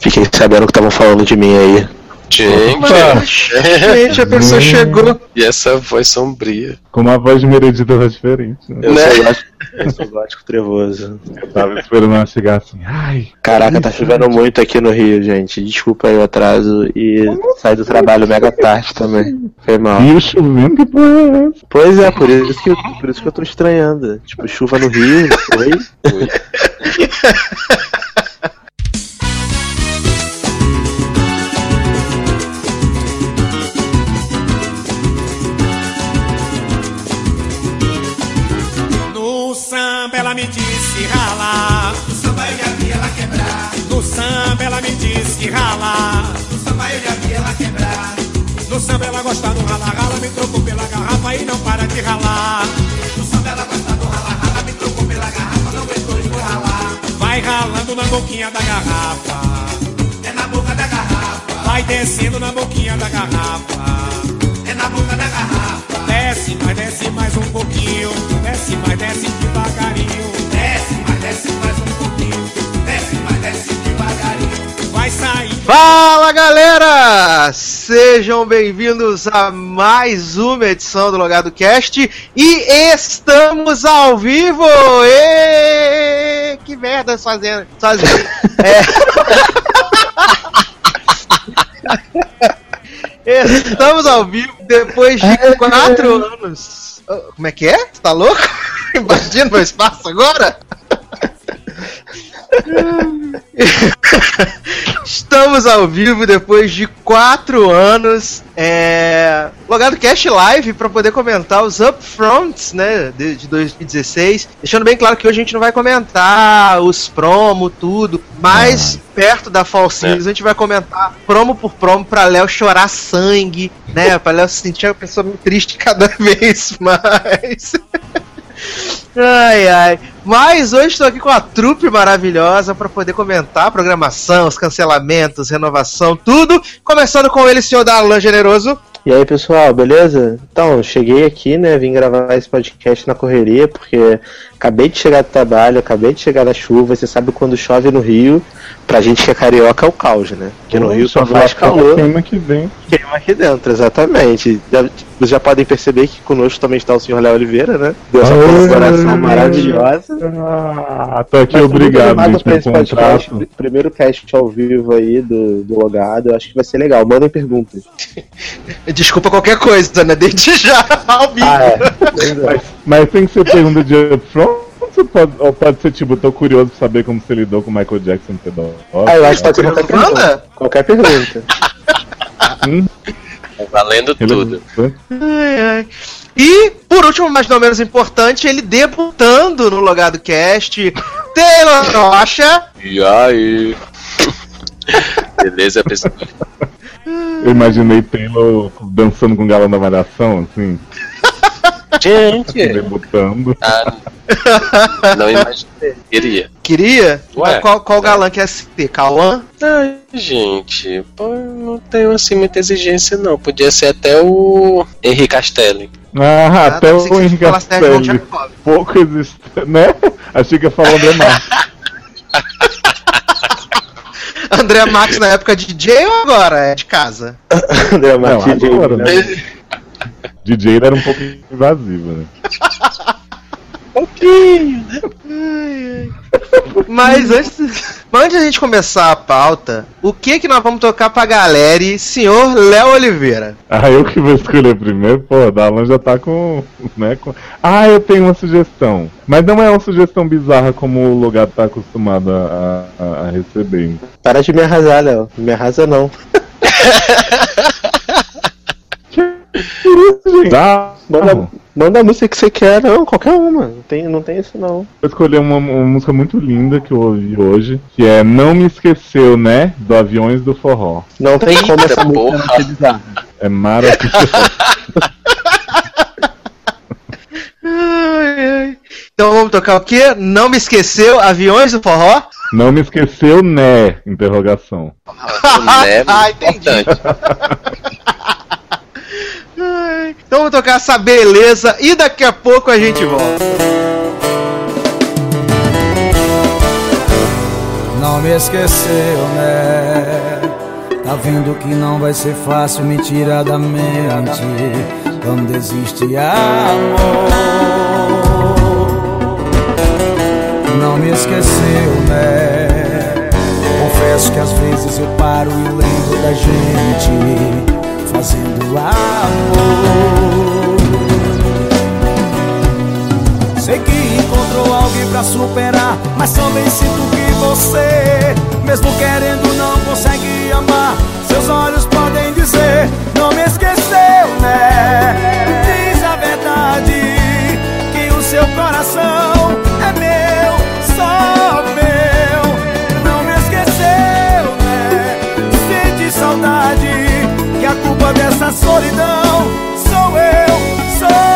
Fiquei sabendo que estavam falando de mim aí. Gente, Gente, a pessoa chegou. e essa voz sombria. Como a voz de Meredita tá diferente, né? Eu Né? sou gótico, eu sou gótico trevoso. Eu tava esperando ela chegar assim. Ai, Caraca, tá chovendo muito aqui no Rio, gente. Desculpa aí o atraso e sai do trabalho mega tarde também. Foi mal. Rio chovendo, que porra é essa? Pois é, por isso que, eu- por isso que eu tô estranhando. Tipo, chuva no Rio, oi? Ui. Me trocou pela garrafa e não para de ralar. No samba ela gosta do ralar, rala, me trocou pela garrafa, não aguentou de ralar. Vai ralando na boquinha da garrafa. É na boca da garrafa. Vai descendo na boquinha da garrafa. É na boca da garrafa. Desce, mas desce mais um pouquinho. Desce, mas desce devagarinho. Desce, mas desce mais um pouquinho. Fala galera! Sejam bem-vindos a mais uma edição do Logado Cast e estamos ao vivo! Ê! Que merda fazendo? Sozinho. É. Estamos ao vivo depois de quatro anos. Como é que é? Você tá louco? Invadindo meu espaço agora? Estamos ao vivo depois de quatro anos. É... Logado Cash Live para poder comentar os upfronts, né, de, de 2016. Deixando bem claro que hoje a gente não vai comentar os promo, tudo, mas perto da Fall Season a gente vai comentar promo por promo pra Léo chorar sangue, né, pra Léo se sentir uma pessoa triste cada vez mais. Ai, ai. Mas hoje estou aqui com a trupe maravilhosa para poder comentar a programação, os cancelamentos, renovação, tudo. Começando com ele, senhor Darlan Generoso. E aí, pessoal, beleza? Então, cheguei aqui, né? Vim gravar esse podcast na correria, porque acabei de chegar do trabalho, acabei de chegar da chuva. Você sabe quando chove no Rio, pra gente que é carioca é o caos, né? Porque no Rio só faz calor. Queima que vem. Queima aqui dentro, exatamente. Já- Vocês já podem perceber que conosco também está o senhor Léo Oliveira, né? Deu essa colaboração maravilhosa. Ah, tô aqui Mas obrigado, gente, pra meu esse podcast, primeiro cast ao vivo aí do, do Logado, eu acho que vai ser legal. Mandem perguntas. Desculpa qualquer coisa, né? Desde já, ao vivo. Ah, é. Mas, mas tem que ser pergunta de upfront? Pode, ou pode ser tipo, tô curioso pra saber como você lidou com o Michael Jackson pedófilo. Ah, eu acho que pode ser qualquer pergunta. Qualquer pergunta. Tá valendo tudo. Ai, ai. E, por último, mas não menos importante, ele debutando no Logado Cast, Taylor Rocha. E aí? Beleza, pessoal? Eu imaginei Taylor dançando com o galão da malhação, assim, Gente! debutando. Ah, não imaginei. Queria. Queria? Ué. qual, qual galã que é ter? Cauã? Ai, gente, pô, não tenho assim muita exigência não. Podia ser até o Henrique Castelli. Ah, até pensei que o você Henrique Castelli. Pouco existe, né? Achei que ia falar o André Marques. André Max na época de DJ ou agora? É de casa? André Não, Martins, agora, né? Né? DJ era um pouco invasivo, né? Mas antes, mas antes da gente começar a pauta, o que que nós vamos tocar pra galera e senhor Léo Oliveira? Ah, eu que vou escolher primeiro, pô, Dalan já tá com, né, com... Ah, eu tenho uma sugestão. Mas não é uma sugestão bizarra como o lugar tá acostumado a, a- a receber. Para de me arrasar, Léo. Não me arrasa, não. Dá, Manda, manda a música que você quer, não. Qualquer uma. Não tem, não tem isso, não. Eu escolhi uma, uma música muito linda que eu ouvi hoje, que é Não Me Esqueceu, né? Do Aviões do Forró. Não tem como essa música não porra. ser bizarra. É maravilhoso. Ai, ai. Então vamos tocar o quê? Não me esqueceu, Aviões do Forró? Não me esqueceu, né? Interrogação. né? Ah, entendi. Ai. Então vamos tocar essa beleza e daqui a pouco a gente volta. Não me esqueceu, né? vendo que não vai ser fácil me tirar da mente quando existe amor. Não me esqueceu, né? Confesso que às vezes eu paro e lembro da gente fazendo amor. Sei que encontrou alguém pra superar, mas também sinto que você, mesmo querendo, não consegue amar. Seus olhos podem dizer, não me esqueceu, né? Diz a verdade, que o seu coração solidão sou eu, sou eu.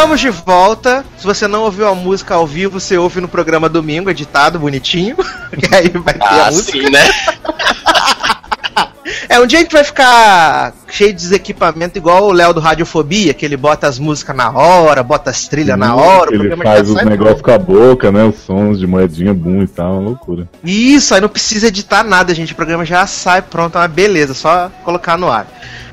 Estamos de volta. Se você não ouviu a música ao vivo, você ouve no programa domingo, editado, bonitinho. Que aí vai ter a Ah, música. sim, né? É, um dia a gente vai ficar cheio de desequipamento, igual o Léo do Radiofobia, que ele bota as músicas na hora, bota as trilhas na hora, Ele faz os negócios com a boca, né? Os sons de moedinha, boom e tal, uma loucura. Isso, aí não precisa editar nada, gente. O programa já sai pronto, é uma beleza, só colocar no ar.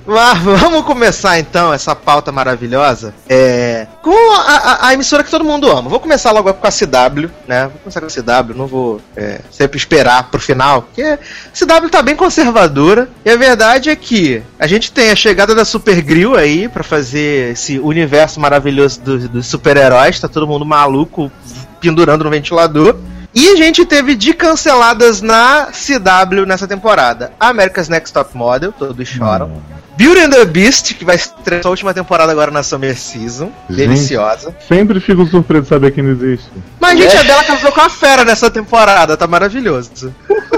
Mas vamos começar então essa pauta maravilhosa é, com a, a- a emissora que todo mundo ama. Vou começar logo com a CW, né? Vou começar com a CW, não vou é, sempre esperar pro final, porque a CW tá bem conservadora. E a verdade é que a gente tem a chegada da Super Grill aí pra fazer esse universo maravilhoso dos, dos super-heróis. Tá todo mundo maluco pendurando no ventilador. E a gente teve de canceladas na CW nessa temporada. America's Next Top Model, todos choram. Beauty and the Beast, que vai estrear sua última temporada agora na Summer Season. Gente. Deliciosa. Sempre fico surpreso de saber que não existe. Mas, gente, a Bela casou com a fera nessa temporada, tá maravilhoso.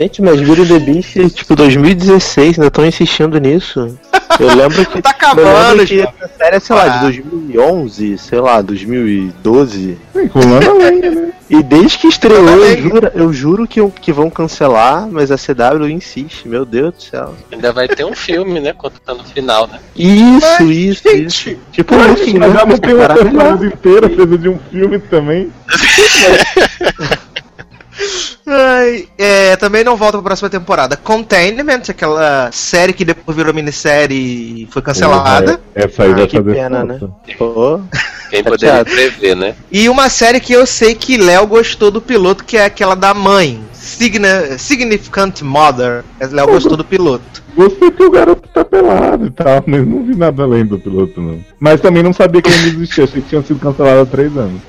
Gente, mas Beauty and the Beast, tipo, 2016, ainda estão insistindo nisso. Eu lembro que. Tá acabando, eu lembro que essa série é, sei lá, Ah. de 2011, sei lá, 2012. Vem com lana lenha, né? E desde que estreou, eu juro, eu juro que, que vão cancelar, mas a CW insiste, meu Deus do céu. Ainda vai ter um filme, né? Quando tá no final, né? Isso, Mas, isso, gente, isso. Tipo, no fim, Mas já não tem uma temporada inteira, precisa de um filme também. Ai, é, também não volta pra próxima temporada. Containment, aquela série que depois virou minissérie e foi cancelada. É, Essa aí Ah, vai que pena, né? Pô, Quem poderia prever, né? E uma série que eu sei que Léo gostou do piloto, que é aquela da mãe. Signa- Significant Mother. Léo gostou do piloto. Gostei que o garoto tá pelado e tal, mas não vi nada além do piloto, não. Mas também não sabia que ainda existia, achei que tinha sido cancelado há três anos.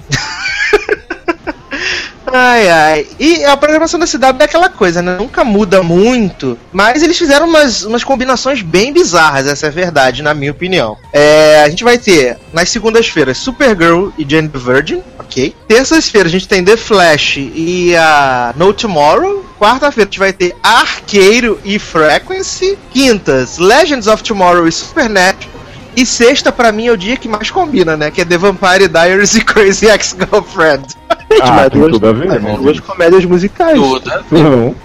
Ai, ai. E a programação da CW é aquela coisa, né? Nunca muda muito, mas eles fizeram umas, umas combinações bem bizarras, essa é a verdade, na minha opinião. É, a gente vai ter, nas segundas-feiras, Supergirl e Jane the Virgin, ok? Terças-feiras a gente tem The Flash e a No Tomorrow. Quarta-feira a gente vai ter Arqueiro e Frequency. Quintas, Legends of Tomorrow e Supernatural. E sexta, pra mim, é o dia que mais combina, né? Que é The Vampire Diaries e Crazy Ex-Girlfriend. Gente, Ah, mas duas, tudo a ver, mas né? duas comédias musicais. Tudo. Não. Uhum.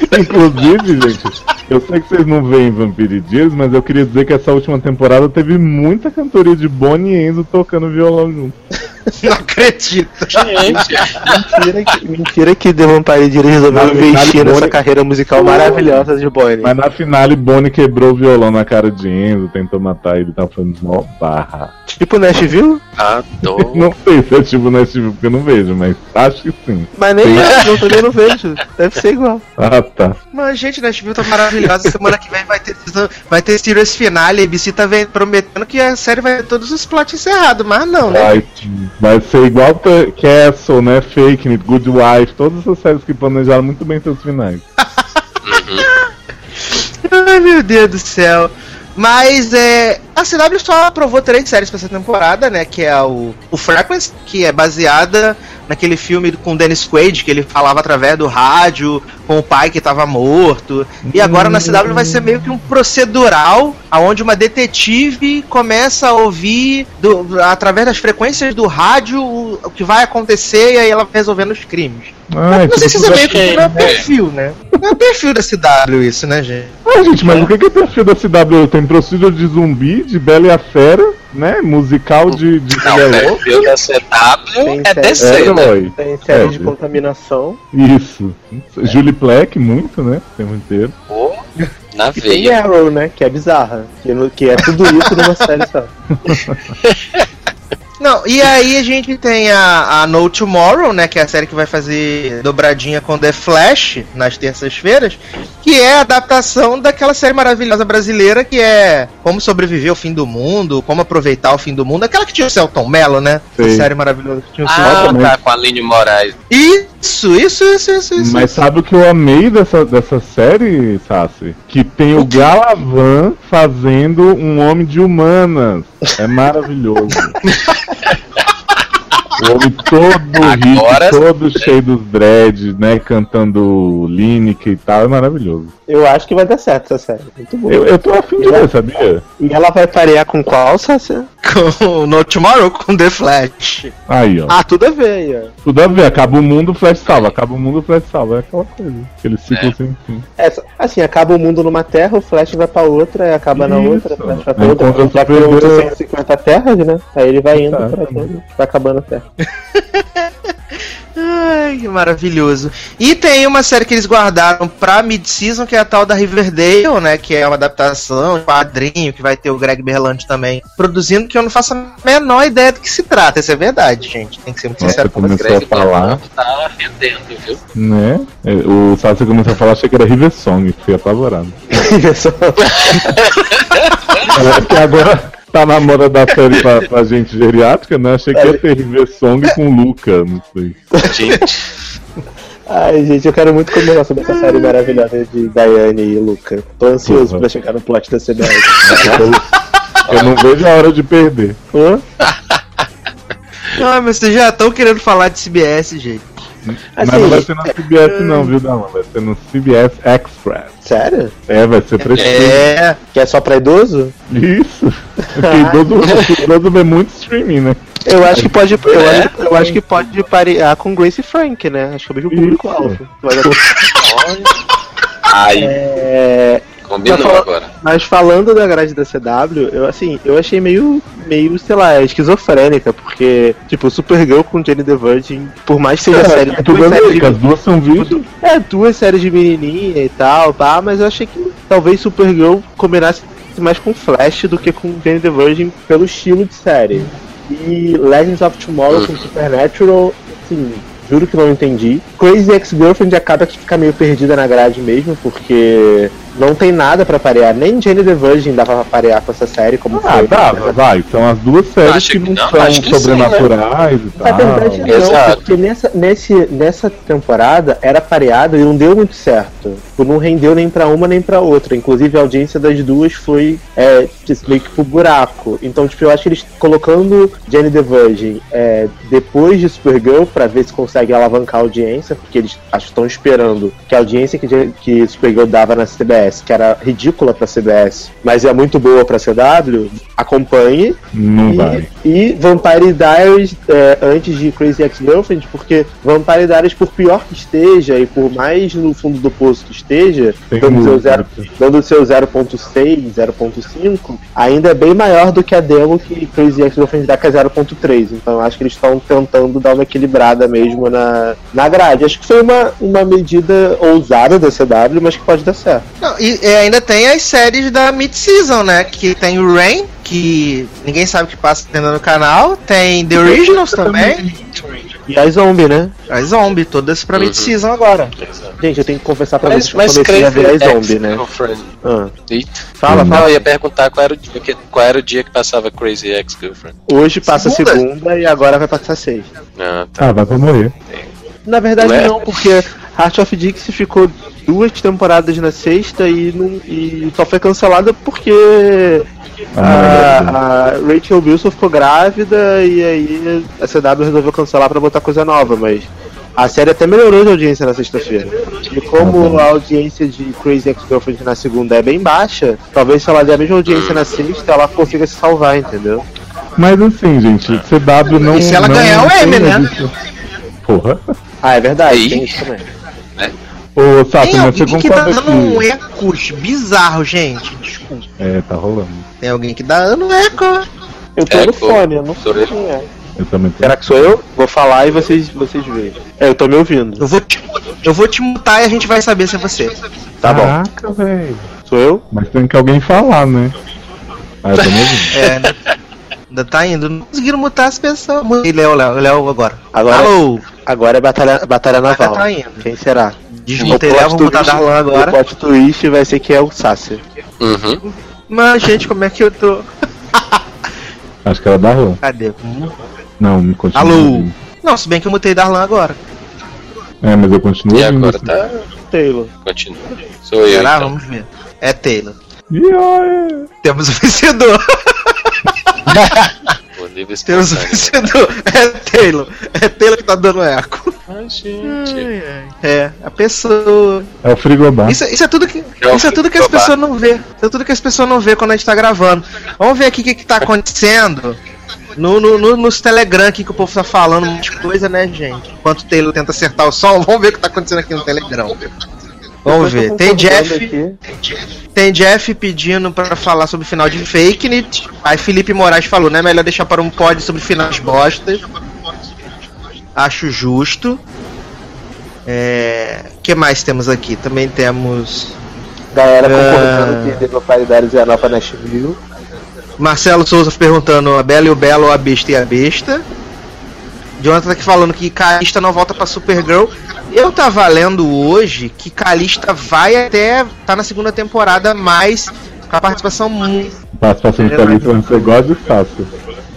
Inclusive, gente, eu sei que vocês não veem Vampire Dias, mas eu queria dizer que essa última temporada teve muita cantoria de Bonnie e Enzo tocando violão junto. Não acredito. Gente, Mentira que, mentira que The Vampire Diaries resolveu Na investir nessa carreira musical maravilhosa de Bonnie. Mas na finale, Bonnie quebrou o violão na cara de Enzo, tentou matar ele, tá falando mó barra. Tipo Nashville? adoro. Não sei se é tipo nesse porque eu não vejo, mas acho que sim. Mas nem eu, eu também não vejo. Deve ser igual. Ah, tá. Mas, gente, Nashville tá maravilhosa. Semana que vem vai ter, vai ter Serious Finale. A ABC tá prometendo que a série vai ter todos os plots encerrados, mas não, né? Vai, vai ser igual Castle, né? Fake Good Wife, todas essas séries que planejaram muito bem seus finais. Ai, meu Deus do céu. Mas é. A CW só aprovou três séries pra essa temporada, né? Que é o, o Frequency, que é baseada naquele filme com o Dennis Quaid, que ele falava através do rádio com o pai que tava morto. E agora na CW vai ser meio que um procedural, aonde uma detetive começa a ouvir do- através das frequências do rádio o, o que vai acontecer e aí ela vai resolvendo os crimes. Ai, não sei se isso é meio que não é perfil, né? Não é perfil da CW isso, né, gente? Ah, gente, mas o que que é perfil da CW? Tem Procedure de zumbi, de Bela e a Fera, né? Musical de, de Não, Mulher o Louca. perfil da CW Tem é série- DC, É, né? Tem série É, de contaminação. Isso. Julie Plec, muito, né? O tempo inteiro. Pô, na E tem veia. Arrow, né? Que é bizarra. Que, no- que é tudo isso numa série só. Não, e aí a gente tem a, a No Tomorrow, né? Que é a série que vai fazer dobradinha com The Flash nas terças-feiras, que é a adaptação daquela série maravilhosa brasileira que é Como Sobreviver ao Fim do Mundo, Como Aproveitar o Fim do Mundo, aquela que tinha o Celton Mello, né? Sei. Essa série maravilhosa que tinha o Celton Ah, tá, com a Aline Moraes. Isso, isso, isso, isso, isso. Mas sabe o que eu amei dessa, dessa série, Sassi? Que tem o Galavan fazendo um homem de humanas. É maravilhoso. o homem todo Agora- rico, todo cheio dos dreads, né? Cantando Lineker e tal. É maravilhoso. Eu acho que vai dar certo essa série. Muito boa. Eu, eu tô afim de ver, sabia? E ela vai parear com qual, Sácia? Com o No Tomorrow com The Flash. Aí, ó. Ah, tudo a ver aí, ó. Tudo a ver. Acaba o mundo, o Flash salva. Acaba o mundo, o Flash salva. É aquela coisa. Aquele ciclo É. sem fim. É, assim, acaba o mundo numa terra, o Flash vai pra outra, aí acaba na Isso. outra, o Flash vai pra outra. Já o criou Supergirl. 850 terras, né? Aí ele vai indo Tá. pra tudo, vai acabando a terra. Ai, que maravilhoso. E tem uma série que eles guardaram pra mid-season, que é a tal da Riverdale, né? Que é uma adaptação, um quadrinho, que vai ter o Greg Berlanti também produzindo, que eu não faço a menor ideia do que se trata. Isso é verdade, gente. Tem que ser muito Nossa, sincero com começou vocês. a Greg falar. Tá rendendo, viu? Né? É, O Sassi começou a falar, achei que era River Song, fiquei apavorado. É que agora tá na moda da série pra, pra gente geriátrica, né? Achei que ia ter River Song com Luca, não sei. Gente, Ai, gente, eu quero muito comentar sobre essa série maravilhosa de Daiane e Luca. Tô ansioso Porra. pra chegar no plot da CBS. Eu, eu não vejo a hora de perder. Hã? Ah, mas vocês já estão querendo falar de CBS, gente. Mas Assim, não vai ser no CBS não, viu, Dama? Vai ser no CBS Express. Sério? É, vai ser pra É. Que é só pra idoso? Isso. Porque idoso, idoso vê muito streaming, né? Eu acho que pode. Eu, É? acho, eu acho que pode parear com Grace Frank, né? Acho que é o mesmo público-alvo. Mas, aí, é, combinou fala- agora. mas falando da grade da CW, eu assim, eu achei meio, meio, sei lá, esquizofrênica, porque, tipo, Supergirl com Jenny the Virgin, por mais que seja série, É, duas séries que as de, duas são vídeos. é, duas séries de menininha e tal, pá, mas eu achei que talvez Supergirl combinasse mais com Flash do que com Jenny the Virgin pelo estilo de série. E Legends of Tomorrow com Supernatural, assim, juro que não entendi. Crazy Ex-Girlfriend acaba que fica meio perdida na grade mesmo, porque não tem nada pra parear. Nem Jenny the Virgin dava pra parear com essa série, como Ah, foi. dava, vai. São as duas séries Acho que não, não, são que sim, sobrenaturais e Na tal. verdade, não, Exato. porque nessa, nesse, nessa temporada era pareado e não deu muito certo. Tipo, Não rendeu nem pra uma nem pra outra. Inclusive a audiência das duas foi é, tipo, meio que pro buraco. Então, tipo, eu acho que eles colocando Jenny the Virgin é, depois de Supergirl pra ver se consegue alavancar a audiência, porque eles acho que estão esperando que a audiência que, que Supergirl dava na CBS, que era ridícula pra CBS, mas é muito boa pra CW, acompanhe Não e, vai. e Vampire Diaries é, antes de Crazy Ex-Girlfriend, porque Vampire Diaries, por pior que esteja e por mais no fundo do poço que esteja, Tem dando seu, zero, dando seu 0.6, 0.5, ainda é bem maior do que a demo que Crazy Ex-Girlfriend dá, que é 0.3. Então eu acho que eles estão tentando dar uma equilibrada mesmo na, na grade. Acho que foi uma, uma medida ousada da CW, mas que pode dar certo. Não, e, e ainda tem as séries da mid-season, né? Que tem o Rain, que ninguém sabe que passa dentro no canal. Tem The Originals também. E a Zombie, né? A Zombie, todas pra Uhum. mid-season agora. Gente, eu tenho que confessar pra Mas, vocês que eu comecei a ver a Crazy Zombie, né? Ex-Girlfriend. Ah. Eita. Fala, Não, fala. eu ia perguntar qual era o dia que, qual era o dia que passava Crazy Ex-Girlfriend. Hoje passa Segunda? segunda. e agora vai passar sexta. Ah, tá. Ah, vai pra morrer. Na verdade não, porque Heart of Dixie ficou duas temporadas na sexta e, não, e só foi cancelada porque A mulher dele. A, a Rachel Wilson ficou grávida e aí a CW resolveu cancelar pra botar coisa nova, mas a série até melhorou de audiência na sexta-feira. E como a audiência de Crazy Ex-Girlfriend na segunda é bem baixa, talvez se ela der a mesma audiência na sexta, ela consiga se salvar, entendeu? Mas assim, gente, CW não. E se ela não ganhar, o M, né? Porra. Ah, é verdade, Aí. tem isso também. Ô, Sato, Tem mas você alguém que tá dando um que. ecos bizarro, gente. Desculpa. É, tá rolando. Tem alguém que dá dando eco. Eu tô É, no fone, eu não Sou sei eu. quem é. Eu também tô. Será que sou eu? Vou falar e vocês, vocês veem. É, eu tô me ouvindo. Eu vou te, eu vou te mutar e a gente vai saber se é você. Tá bom. Caraca, velho. Sou eu? Mas tem que alguém falar, né? Ah, eu tô me ouvindo. É, né? Ainda tá indo. Não conseguiram mutar as pessoas. Mutei Léo, Léo, Léo agora. Agora, Alô? agora é batalha, batalha naval. tá indo. Quem será? Desmutei Léo, vou mutar Darlan O agora. plot twist vai ser que é o Sácer. Uhum. Mas, gente, como é que eu tô? Acho que era da rua. Cadê? Não, me continua. Alô? Não, se bem que eu mutei Darlan agora. É, mas eu continuo E agora assim. tá. Taylor. Continua. Sou eu. Será? Então. Vamos ver. É Taylor. Temos o vencedor. O livro Temos vencedor. É Taylor. É Taylor que tá dando eco. Ai, gente. É, a pessoa. É o frigobar. Isso, isso é tudo que, É isso é tudo que as pessoas não vê. Isso é tudo que as pessoas não vê quando a gente tá gravando. Vamos ver aqui o que, que tá acontecendo. No, no, no- nos Telegram aqui que o povo tá falando um monte de coisa, né, gente? Enquanto o Taylor tenta acertar o som, vamos ver o que tá acontecendo aqui no Telegram. Vamos ver. Tem Jeff, tem Jeff pedindo pra falar sobre final de Fake It. Aí Felipe Moraes falou, né? Melhor deixar para um pod sobre finais bostas. Acho justo. É. que mais temos aqui? Também temos. Galera É. concordando que Devil Paridades é a nova Nashville. Marcelo Souza perguntando a Bela e o Belo ou a Besta e a Besta. Jonathan tá aqui falando que Calista não volta pra Supergirl. Eu tava lendo hoje que Calista vai até. tá na segunda temporada, mas com a participação muito. Participação de Thalita vai ser igual a de Fácil.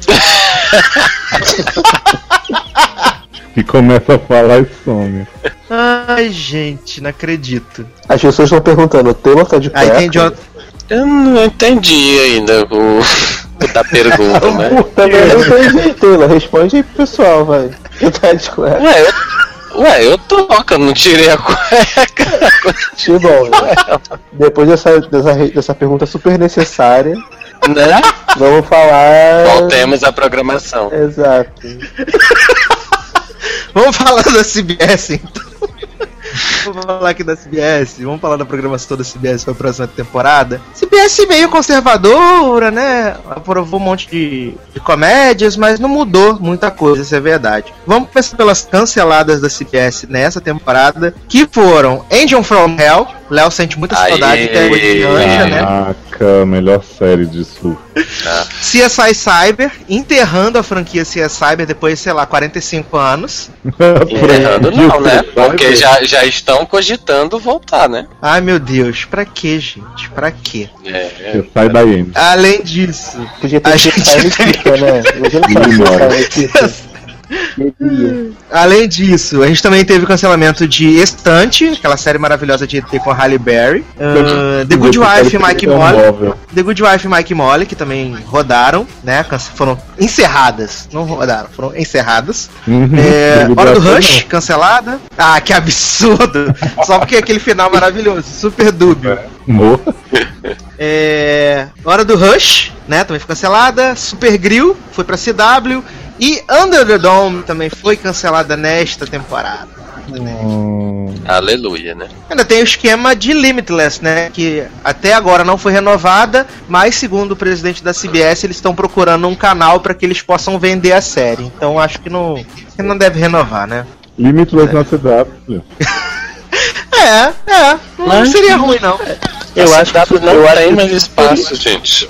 que começa a falar e some. Ai, gente, não acredito. As pessoas estão perguntando, o Taylor tá de Aí cueca? tem Jonathan. Eu não entendi ainda o da pergunta, né? Também não Taylor. Responde aí pro pessoal, vai. Tu tá de cueca. Ué, eu, ué, eu tô, eu não tirei a cueca. Que bom, né? Depois dessa, dessa, dessa pergunta super necessária, Né? vamos falar. Voltemos à programação. Exato. Vamos falar da CBS então. Vamos falar aqui da CBS, vamos falar da programação da CBS pra próxima temporada. CBS meio conservadora, né? Aprovou um monte de, de comédias, mas não mudou muita coisa, isso é verdade. Vamos começar pelas canceladas da CBS nessa temporada, que foram Angel from Hell. Léo sente muita saudade até hoje de Anja, né? Caraca, melhor série disso. CSI Cyber, enterrando a franquia CSI Cyber depois, sei lá, 45 anos. Errando não, né? Porque já, já estão cogitando voltar, né? Ai meu Deus, pra que, gente? Pra quê? É, Você sai da Amy. Além disso, Podia ter A gente tem- né? Além disso, a gente também teve o cancelamento de Estante, aquela série maravilhosa de ET com a Halle Berry. Ah, The Good Wife e Mike Molly. The Good Wife e Mike Molly, que também rodaram, né? Foram encerradas. Não rodaram, foram encerradas. Uhum. É, Hora do Rush, cancelada. Ah, que absurdo! Só porque aquele final maravilhoso, super dúbio. É, Hora do Rush, né? Também foi cancelada. Super Grill foi pra CW. E Under the Dome também foi cancelada nesta temporada. Hum, aleluia, né? Ainda tem o esquema de Limitless, né? Que até agora não foi renovada, mas segundo o presidente da CBS, eles estão procurando um canal para que eles possam vender a série. Então acho que não, que não deve renovar, né? Limitless na CW. É, é. Não Mas- seria ruim, não. Eu acho que não eu acho tem que mais espaço, gente.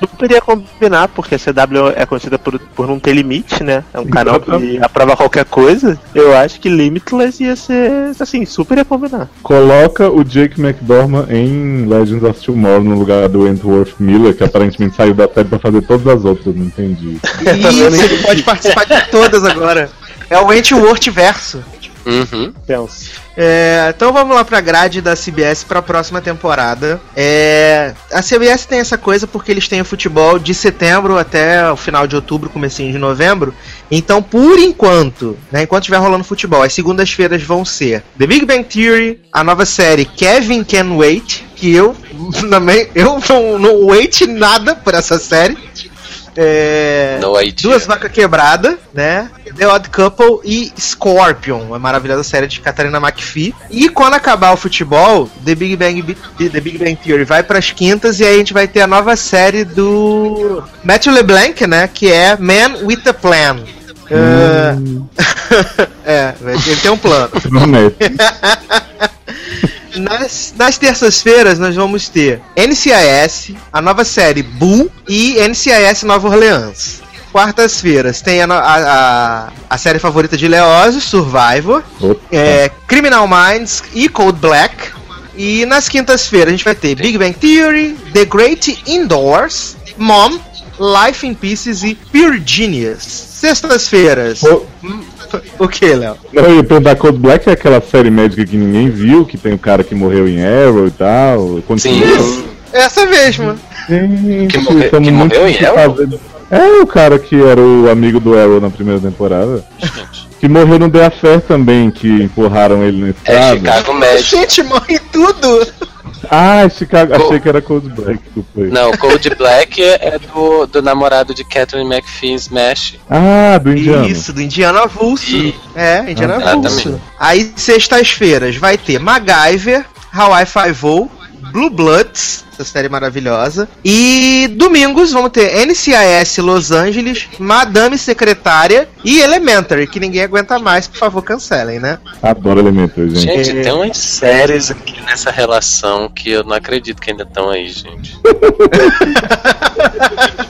Super ia combinar, porque a CW é conhecida por, por não ter limite, né? É um canal que aprova qualquer coisa. Eu acho que Limitless ia ser, assim, super ia combinar. Coloca o Jake McDormand em Legends of Tomorrow no lugar do Wentworth Miller, que aparentemente saiu da série pra fazer todas as outras, não entendi. Isso, ele pode participar de todas agora. É o Wentworth verso. Uhum. Penso. É, então vamos lá pra grade da CBS pra próxima temporada. É, a CBS tem essa coisa porque eles têm o futebol de setembro até o final de outubro, comecinho de novembro. Então, por enquanto, né, enquanto estiver rolando futebol, as segundas-feiras vão ser The Big Bang Theory, a nova série Kevin Can Wait, que eu também eu não, não wait nada por essa série. É, No idea. Duas Vacas Quebradas, né? The Odd Couple e Scorpion, uma maravilhosa série de Catarina McPhee. E quando acabar o futebol, The Big Bang, The Big Bang Theory vai pras quintas e aí a gente vai ter a nova série do Matthew LeBlanc, né? Que é Man with a Plan. É, é, ele tem um plano. Nas, nas terças-feiras nós vamos ter NCIS, a nova série Bull e NCIS Nova Orleans. Quartas-feiras tem a, a, a, série favorita de Leózio, Survivor, é, Criminal Minds e Cold Black. E nas quintas-feiras a gente vai ter Big Bang Theory, The Great Indoors, Mom, Life in Pieces e Pure Genius. Sextas-feiras. Ô, O que, Léo? Não, eu ia perguntar Code Black é aquela série médica que ninguém viu, que tem o cara que morreu em Arrow e tal. Continua. Sim. Essa mesmo. Gente, Que morre- estamos que muito morreu em fazendo- É o cara que era o amigo do Arrow na primeira temporada. Que morreu no The Affair também, que empurraram ele na É estrada. Chicago Med. Gente, morre tudo! Ah, Chicago. Achei que era Code Black, aí. Não, Cold Black é do, do namorado de Catherine McPhee Smash. Ah, do indiano. Isso, do Indiano Avulso. Ih. É, Indiano Ah, Avulso. exatamente. Aí, sextas-feiras, vai ter MacGyver, Hawaii Five-O, Blue Bloods, essa série maravilhosa. E domingos vamos ter NCIS Los Angeles, Madame Secretária e Elementary, que ninguém aguenta mais, por favor, cancelem, né? Adoro Elementor, gente. Gente, tem umas séries aqui nessa relação que eu não acredito que ainda estão aí, gente.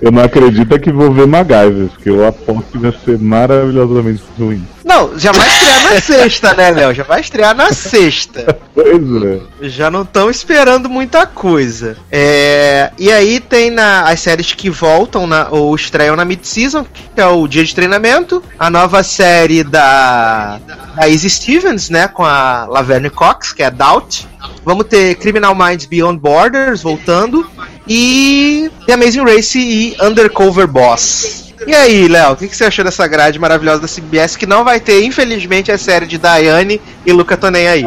Eu não acredito é que vou ver MacGyver, porque eu aposto que vai ser maravilhosamente ruim. Não, já vai estrear na sexta, né, Léo? Já vai estrear na sexta. Pois é. Já não estão esperando muita coisa. É, e aí tem na, as séries que voltam na, ou estreiam na mid-season, que é o Dia de Treinamento, a nova série da, da Izzy Stevens, né, com a Laverne Cox, que é Doubt. Vamos ter Criminal Minds Beyond Borders voltando e The Amazing Race e Undercover Boss. E aí, Léo, o que, que você achou dessa grade maravilhosa da CBS que não vai ter, infelizmente, a série de Diane e Luca tô nem aí?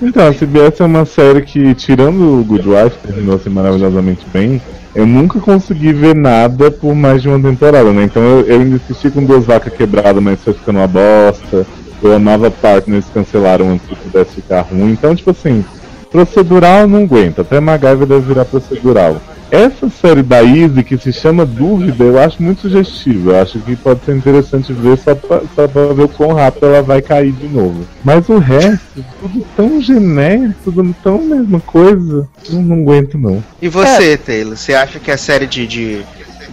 Então, a CBS é uma série que, tirando o Good Wife, terminou assim maravilhosamente bem, eu nunca consegui ver nada por mais de uma temporada, né? Então eu, eu ainda assisti com duas vacas quebradas, mas foi ficando uma bosta. Eu amava Partners, cancelaram antes que pudesse ficar ruim. Então, tipo assim, procedural não aguenta. Até MacGyver deve virar procedural. Essa série da Easy, que se chama Dúvida, eu acho muito sugestiva. Eu acho que pode ser interessante ver só pra, só pra ver o quão rápido ela vai cair de novo. Mas o resto, tudo tão genérico, tudo tão mesma coisa. Eu não aguento, não. E você, Taylor, você acha que a série de, de,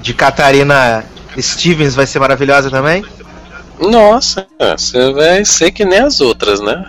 de Catarina Stevens vai ser maravilhosa também? Nossa, você vai ser que nem as outras, né?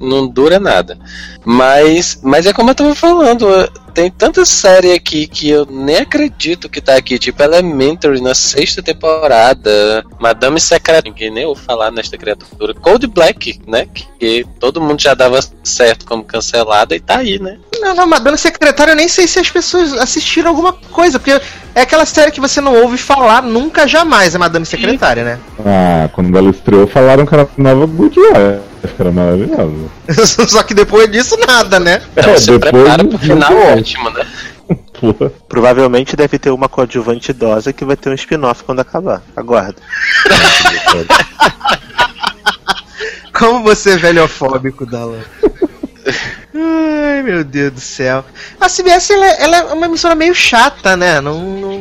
Não dura nada. Mas, mas é como eu tava falando, tem tanta série aqui que eu nem acredito que tá aqui. Tipo Elementary na sexta temporada, Madame Secreta, ninguém nem ouviu falar nesta criatura. Cold Black, né? Que todo mundo já dava certo como cancelada e tá aí, né? Não, não, Madonna Secretária, eu nem sei se as pessoas assistiram alguma coisa, porque é aquela série que você não ouve falar nunca, jamais, é Madame Secretária, né? Ah, quando ela estreou, falaram que era nova Good Wife. que Era maravilhosa. Só que depois disso, nada, né? Então É, se depois prepara pro final ótimo, né? Porra. Provavelmente deve ter uma coadjuvante idosa que vai ter um spin-off quando acabar. Aguarda. Como você é velhofóbico, Dalan. Ai, meu Deus do céu. A CBS, ela, ela é uma emissora meio chata, né? Não... não-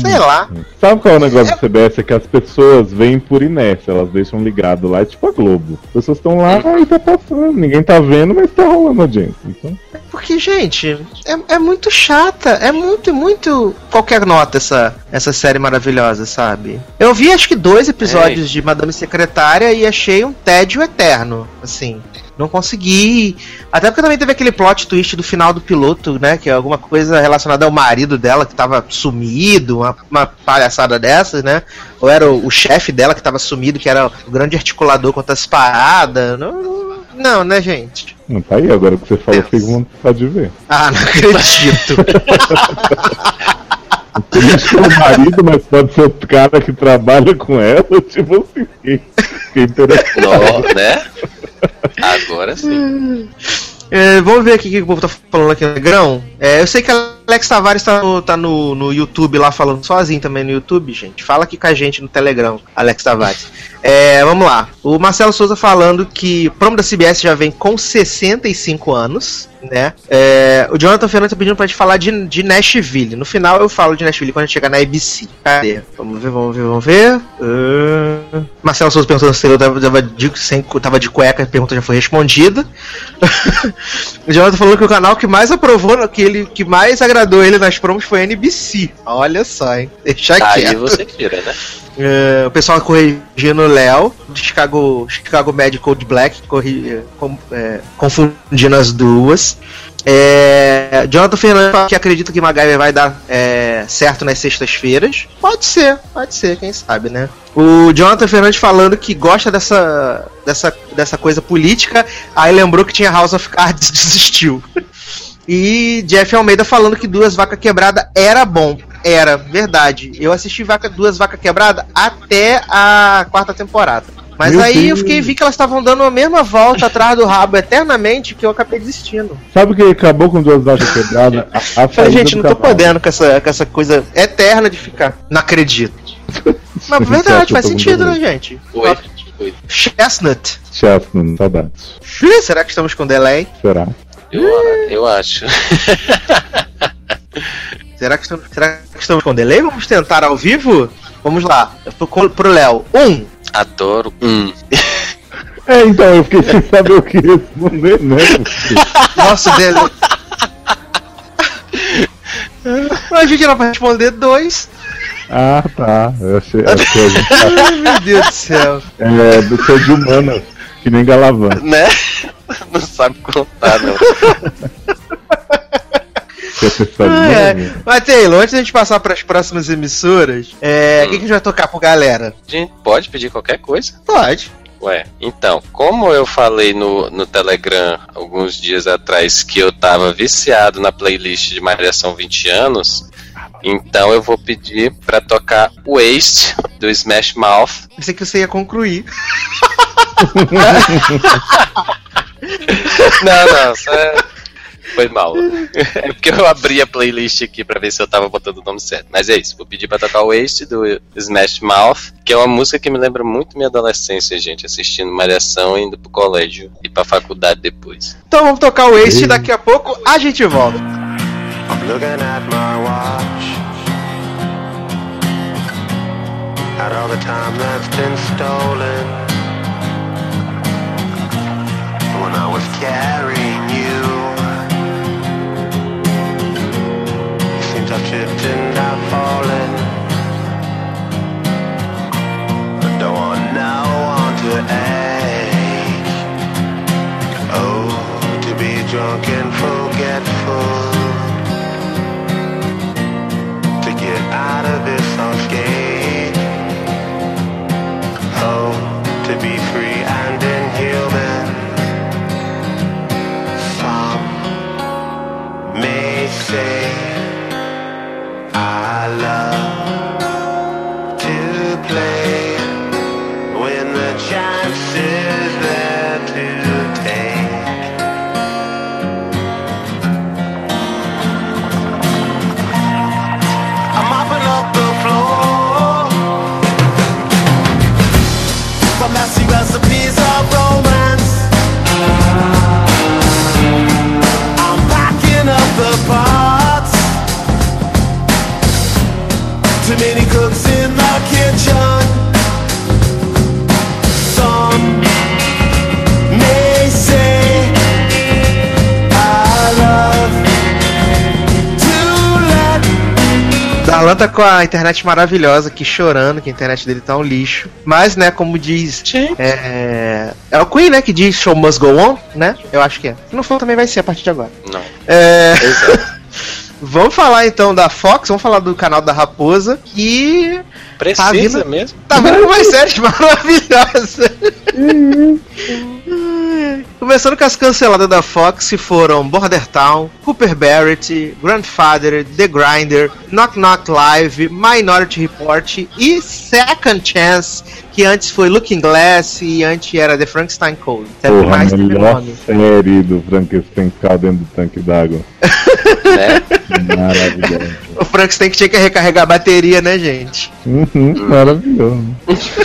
Sei lá. Sabe qual é o negócio do CBS? É que as pessoas vêm por inércia, elas deixam ligado lá, é tipo a Globo. As pessoas estão lá e tá passando, ninguém tá vendo, mas tá rolando audiência. Então, Porque, gente, é, é muito chata. É muito, muito. Qualquer nota essa, essa série maravilhosa, sabe? Eu vi acho que dois episódios de Madame Secretária e achei um tédio eterno. Assim. Não consegui. Até porque também teve aquele plot twist do final do piloto, né? Que é alguma coisa relacionada ao marido dela que tava sumido, uma, uma palhaçada dessas, né? Ou era o, o chefe dela que tava sumido, que era o grande articulador contra as paradas. Não, não, né, gente? Não tá aí, agora que você falou, fiquei com vontade de ver. Ah, não acredito. Triste é o marido, mas pode ser o cara que trabalha com ela, tipo assim, fiquei, fiquei interessado. Nó, né? Agora sim. É, vamos ver aqui o que o povo tá falando aqui no Negrão. É, eu sei que Alex Tavares tá, no, tá no, no YouTube lá falando sozinho também no YouTube, gente. Fala aqui com a gente no Telegram, Alex Tavares. É, vamos lá. O Marcelo Souza falando que o promo da CBS já vem com 65 anos, né? É, o Jonathan Fernandes tá pedindo pra gente falar de, de Nashville. No final eu falo de Nashville quando a gente chegar na ABC. Cadê? Vamos ver, vamos ver, vamos ver. Uh... Marcelo Souza perguntando se eu tava, tava, de, sem, tava de cueca, a pergunta já foi respondida. o Jonathan falou que o canal que mais aprovou, que ele que mais agradou ele nas promos foi a NBC. Olha só, hein? Deixa Aí quieto. você tira, né? É, o pessoal corrigindo o Léo, Chicago, Chicago Medical Black, corri, com- é, confundindo as duas. É, Jonathan Fernandes que acredita que MacGyver vai dar é, certo nas sextas-feiras. Pode ser, pode ser, quem sabe, né? O Jonathan Fernandes falando que gosta dessa, dessa, dessa coisa política, aí lembrou que tinha House of Cards e desistiu. E Jeff Almeida falando que Duas Vacas Quebrada era bom. Era, verdade. Eu assisti vaca, Duas Vacas Quebrada até a quarta temporada. Mas Meu aí eu Deus. fiquei vi que elas estavam dando a mesma volta atrás do rabo eternamente que eu acabei desistindo. Sabe o que acabou com duas vacas quebradas? A, a Falei, gente, não tô cavalo. podendo com essa, com essa coisa eterna de ficar. Não acredito. Mas verdade, faz eu sentido, né, gente? Oi. Oi. Chestnut. Chestnut, saudades. Será que estamos com delay? Será? Eu, eu acho. Será que, estamos, será que estamos com delay? Vamos tentar ao vivo? Vamos lá. Pro, pro Léo. Um. Adoro. Hum. É, então, eu fiquei sem saber o que responder, né? Nossa, delay. A gente era pra responder dois. Ah, tá. Eu achei, acho que a gente tá, Ai, meu Deus do céu. é, do ser de humanas, que nem Galavan. Né? Não sabe contar, não. É Ah, é. Mas Taylor, antes da gente passar para as próximas emissoras, é, o que, que a gente vai tocar pro galera? A gente pode pedir qualquer coisa? Pode. Ué, então, como eu falei no, no Telegram alguns dias atrás que eu tava viciado na playlist de Malhação 20 anos, então eu vou pedir pra tocar Waste do Smash Mouth. Pensei que você ia concluir. Não, não, isso é... foi mal. É porque eu abri a playlist aqui pra ver se eu tava botando o nome certo. Mas é isso, vou pedir pra tocar Waste do Smash Mouth, que é uma música que me lembra muito minha adolescência, gente, assistindo Malhação, indo pro colégio e pra faculdade depois. Então vamos tocar o Waste e daqui a pouco a gente volta. I'm looking at my watch. At all the time that's been stolen. When I was carrying you. It seems I've tripped and I've fallen. I don't want no one to ache. Oh, to be drunk and forgetful. To get out of this unscathed. Oh, say I love Darlan tá com a internet maravilhosa aqui chorando, que a internet dele tá um lixo. Mas, né, como diz. É, é o Queen, né, que diz show must go on, né? Eu acho que é. Se não for, também vai ser a partir de agora. Não. É, Exato. vamos falar então da Fox, vamos falar do canal da Raposa, que Precisa vindo- mesmo? tá vendo umas séries maravilhosas. Começando com as canceladas da Fox, foram Border Town, Cooper Barrett, Grandfather, The Grinder, Knock Knock Live, Minority Report e Second Chance, que antes foi Looking Glass e antes era The Frankenstein Code. Que Porra, a mais teve melhor série do Frankenstein ficar dentro do tanque d'água. Né? Maravilhoso. O Frankenstein que tinha que recarregar a bateria, né, gente? Uhum, maravilhoso.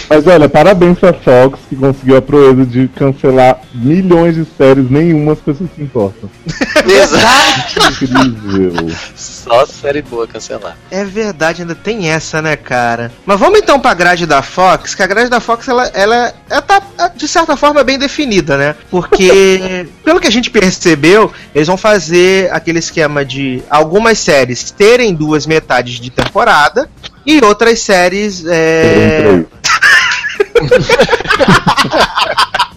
Mas olha, parabéns pra Fox que conseguiu a proeza de cancelar milhões de séries, nenhuma as pessoas se importam. Exato. Incrível. Só série boa cancelar. É verdade, ainda tem essa, né, cara? Mas vamos então pra grade da Fox, que a grade da Fox, ela, ela, ela tá, de certa forma, bem definida, né? Porque, pelo que a gente percebeu, eles vão fazer aquele esquema de algumas séries terem duas metades de temporada e outras séries. É...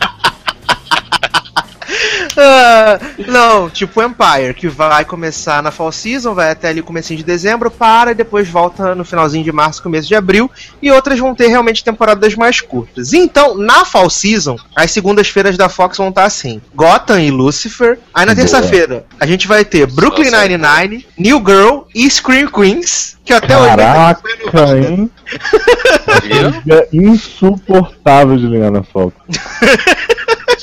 Não, tipo Empire, que vai começar na Fall Season, vai até ali comecinho de dezembro, para e depois volta no finalzinho de março, começo de abril, e outras vão ter realmente temporadas mais curtas. Então, na Fall Season, as segundas-feiras da Fox vão estar assim: Gotham e Lucifer. Aí na terça-feira, a gente vai ter Brooklyn. Nine-Nine, New Girl e Scream Queens, que até hoje vai Caraca, ter hein? É insuportável de ligar na Fox.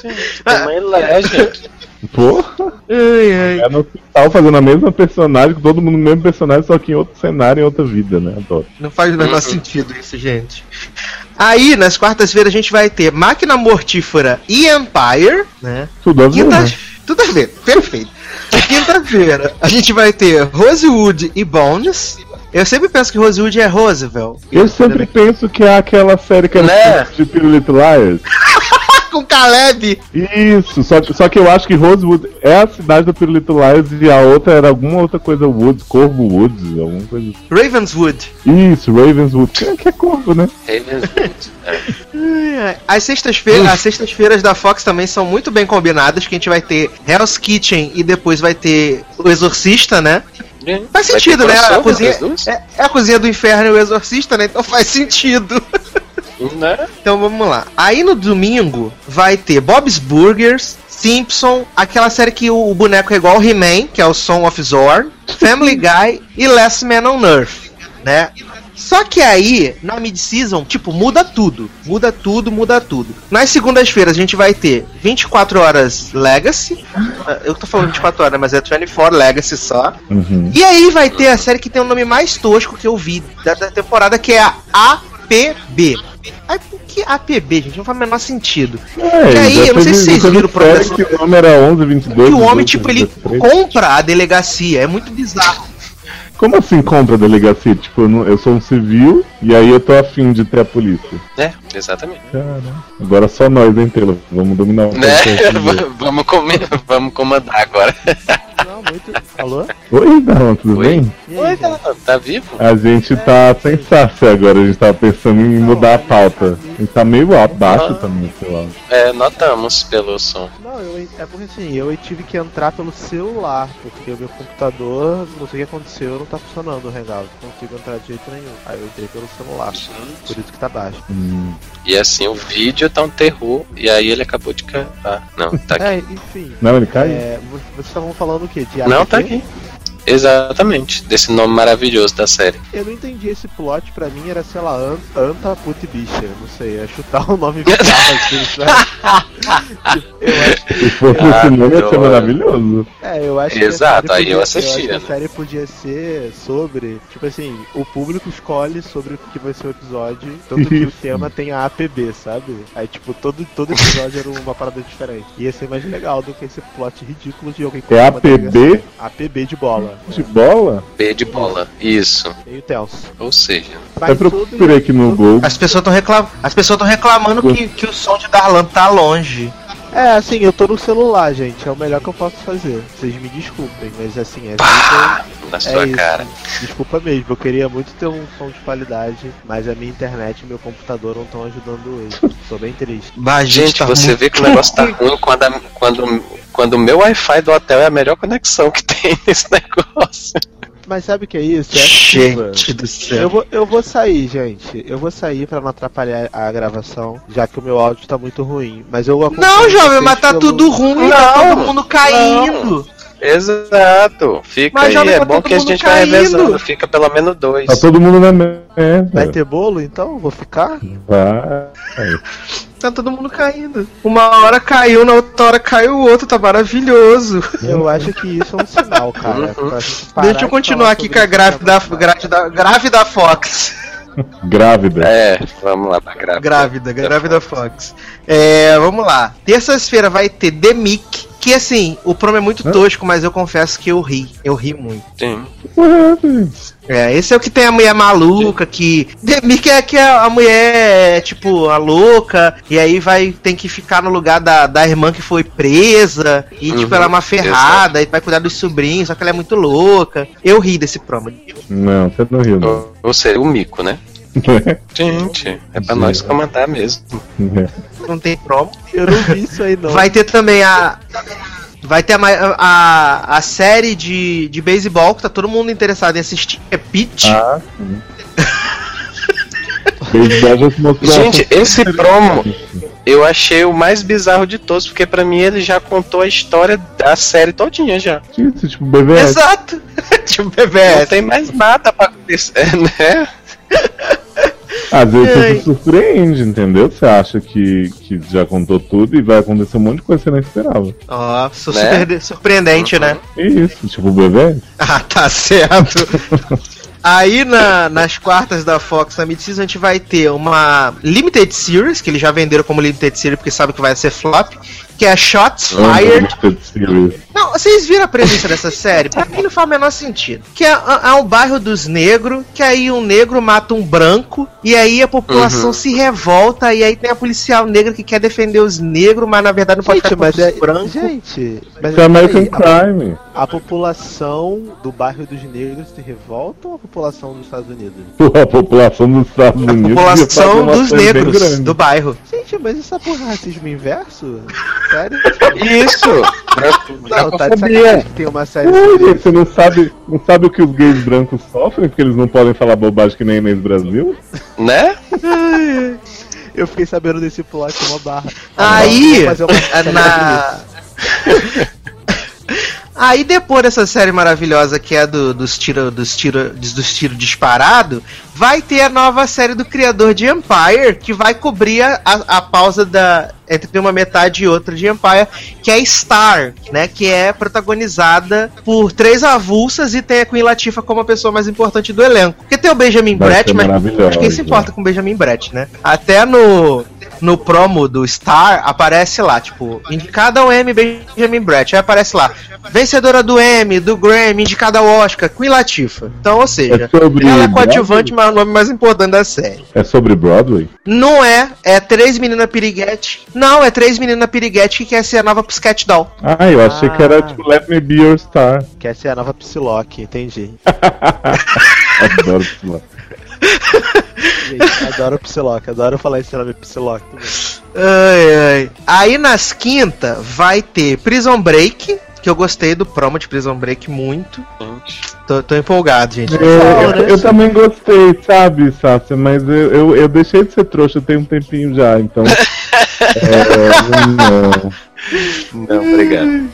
Tem uma Legend. Porra, Ai, ai. é no hospital fazendo a mesma personagem, com todo mundo no mesmo personagem, só que em outro cenário, em outra vida, né? Adoro. Não faz o menor sentido isso, gente. Aí, nas quartas-feiras, a gente vai ter Máquina Mortífera e Empire, né? Tudo a ver, Quinta... né? Tudo a ver, perfeito. Quinta-feira, a gente vai ter Rosewood e Bones. Eu sempre penso que Rosewood é Roosevelt. Eu sempre penso que é aquela série que era Né? de Little Liars. Com Caleb! Isso, só que, só que eu acho que Rosewood é a cidade do Piro Little Liars e a outra era alguma outra coisa Woods, Corvo Woods, alguma coisa assim. Ravenswood. Isso, Ravenswood, que é, que é corvo, né? Ravenswood. É. As sextas-feiras, as sextas-feiras da Fox também são muito bem combinadas, que a gente vai ter Hell's Kitchen e depois vai ter O Exorcista, né? Faz sentido, né? A cozinha, é, é a cozinha do inferno e o exorcista, né? Então faz sentido. Né? Então vamos lá. Aí no domingo vai ter Bob's Burgers, Simpson, aquela série que o, o boneco é igual ao He-Man, que é o Song of Zorn, Family Guy e Last Man on Earth, né? Só que aí, na mid-season, tipo, muda tudo. Muda tudo, muda tudo. Nas segundas-feiras a gente vai ter 24 horas Legacy. Eu tô falando 24 horas, mas é 24 Legacy só. Uhum. E aí vai ter a série que tem o nome mais tosco que eu vi da, da temporada, que é a APB. Aí por que APB, gente? Não faz o menor sentido. É, E aí, eu não sei se vocês viram o processo. que o nome era 11, 22. E o homem, 18, tipo, ele 23. compra a delegacia. É muito bizarro. Como assim compra a delegacia? Tipo, eu, não- eu sou um civil e aí eu tô afim de ter a polícia. É, exatamente. Cara, agora só nós, hein, Taylor? Vamos dominar o Né? vamos, comer, vamos comandar agora. Não, muito. Alô? Oi, Darlan, tudo Oi. bem? Aí, Oi, gente? tá, tá vivo? A gente tá sem agora, a gente tava pensando em mudar a pauta. A gente tá meio abaixo Ah. também, sei lá. É, notamos pelo som. Não, eu, é porque assim, eu tive que entrar pelo celular, porque o meu computador, não sei o que aconteceu, não tá funcionando o Hangout. Não consigo entrar de jeito nenhum. Aí eu entrei pelo celular. Por isso que tá baixo. Hum, E assim, o vídeo tá um terror, e aí ele acabou de cair. Ah, não, tá aqui. É, enfim. Não, ele caiu? É, vo- vocês estavam falando o quê? De Não, tá aqui. Exatamente, desse nome maravilhoso da série. Eu não entendi esse plot, pra mim era, sei lá, An- Anta Put Bicha, não sei, é chutar um nome bizarro assim, sabe? eu acho, Se fosse Ah, esse nome, ia ser adoro. maravilhoso. é, eu acho Exato, que a série aí eu podia- assistia, acho que né? a série podia ser sobre, tipo assim, o público escolhe sobre o que vai ser o episódio, tanto que o tema tem a APB, sabe? Aí, tipo, todo, todo episódio era uma parada diferente. Ia ser mais legal do que esse plot ridículo de alguém É uma delegacia. APB APB de bola. De bola? B de bola, isso. Meio tenso. Ou seja, Eu procurei aqui no Google. As pessoas estão reclam... As pessoas estão reclamando que, que o som de Darlan tá longe. É, assim, eu tô no celular, gente. É o melhor que eu posso fazer. Vocês me desculpem, mas assim, é Pá, na É sua isso. cara. Desculpa mesmo, eu queria muito ter um som de qualidade, mas a minha internet e meu computador não estão ajudando hoje. Tô bem triste. Bah, Gente, tá você muito- vê que o negócio tá ruim quando, a- quando, quando o meu Wi-Fi do hotel é a melhor conexão que tem nesse negócio. Mas sabe o que é isso? É a chuva. Gente do Eu céu. vou, eu vou sair, gente. Eu vou sair pra não atrapalhar a gravação, já que o meu áudio tá muito ruim. Mas eu Não, jovem, mas tá pelo- tudo ruim, tá todo mundo caindo. Exato. Fica Mas aí, jovem, é tá bom que a gente vai caindo. revezando. Fica pelo menos dois. Tá todo mundo na merda. Vai ter bolo então? Vou ficar? Vai. Tá todo mundo caindo. Uma hora caiu, na outra hora caiu o outro, tá maravilhoso. Eu acho que isso é um sinal, cara. parar Deixa eu continuar aqui com a grávida, tá grávida, grávida Fox. Grávida. É, vamos lá pra grávida. Grávida, grávida Fox. É, vamos lá. Terça-feira vai ter The Mick, que assim, o promo é muito Hã? tosco, mas eu confesso que eu ri. Eu ri muito. Sim. Gente. É, esse é o que tem a mulher maluca, que. Mick é que a a mulher é, tipo, a louca, e aí vai tem que ficar no lugar da, da irmã que foi presa, e Uhum, tipo, ela é uma ferrada, e vai cuidar dos sobrinhos, só que ela é muito louca. Eu ri desse promo. Não, você não riu, não. Ou seja, o mico, né? Gente, é pra nós comandar mesmo. Não tem promo. Eu não vi isso aí não. Vai ter também a. Vai ter a, ma- a, a série de, de beisebol que tá todo mundo interessado em assistir. É Pitch. ah, sim. Gente, esse promo eu achei o mais bizarro de todos, porque pra mim ele já contou a história da série todinha já. Isso, tipo, BBS. Exato! tipo Não BBS. tem mais nada pra acontecer, né? Às vezes você se surpreende, entendeu? Você acha que, que já contou tudo e vai acontecer um monte de coisa que você não esperava. Ó, sou Né? super surpreendente, né? Isso, tipo, BBS. Ah, tá certo. Aí na- nas quartas da Fox na Mid-Season a gente vai ter uma Limited Series, que eles já venderam como Limited Series porque sabem que vai ser flop, que é Shots Fired. Limited Series. Não, vocês viram a premissa dessa série? Pra mim não faz o menor sentido. Que é, é um bairro dos negros, que aí um negro mata um branco, e aí a população Uhum. se revolta, e aí tem a policial negra que quer defender os negros, mas na verdade não pode Gente, ficar mas contra é, os brancos. gente, mas Isso é American Crime. a, a população do bairro dos negros se revolta ou a população dos Estados Unidos? A população dos Estados A Unidos. população fazer uma dos negros do bairro. Gente, mas isso é por racismo inverso? Sério? Isso! Não, tá de sacanagem tem uma série sobre você não sabe, não sabe o que os gays brancos sofrem? Porque eles não podem falar bobagem que nem Inês Brasil? Né? Eu fiquei sabendo desse plot, uma barra. Aí, na... Aí depois dessa série maravilhosa que é do, dos tiro, dos tiro, dos, tiro disparado, vai ter a nova série do criador de Empire, que vai cobrir a, a, pausa da entre uma metade e outra de Empire, que é Star, né, que é protagonizada por três avulsas e tem a Queen Latifah como a pessoa mais importante do elenco. Porque tem o Benjamin Vai Brett, mas maravilhosa. quem se importa com o Benjamin Brett, né? Até no no promo do Star aparece lá, tipo, indicada ao M Benjamin Brett. Aí aparece lá, vencedora do M, do Grammy, indicada ao Oscar, Queen Latifah. Então, ou seja, É sobre ela é coadjuvante, mas é o nome mais importante da série. É sobre Broadway? Não é, é três meninas piriguete. Não, é três meninas piriguete que quer ser a nova Pussycat Doll. Ah, eu achei que era Ah. tipo Let Me Be Your Star. Que essa é a nova Psylocke, entendi. Adoro lá. Gente, adoro Psylocke, adoro falar esse nome Psylocke. Ai, ai. Aí nas quinta vai ter Prison Break, que eu gostei do promo de Prison Break muito. Tô, tô empolgado, gente. Eu, eu- eu também gostei, sabe, Sácia, mas eu, eu, eu deixei de ser trouxa tem um tempinho já, então. é, não. Não, obrigado.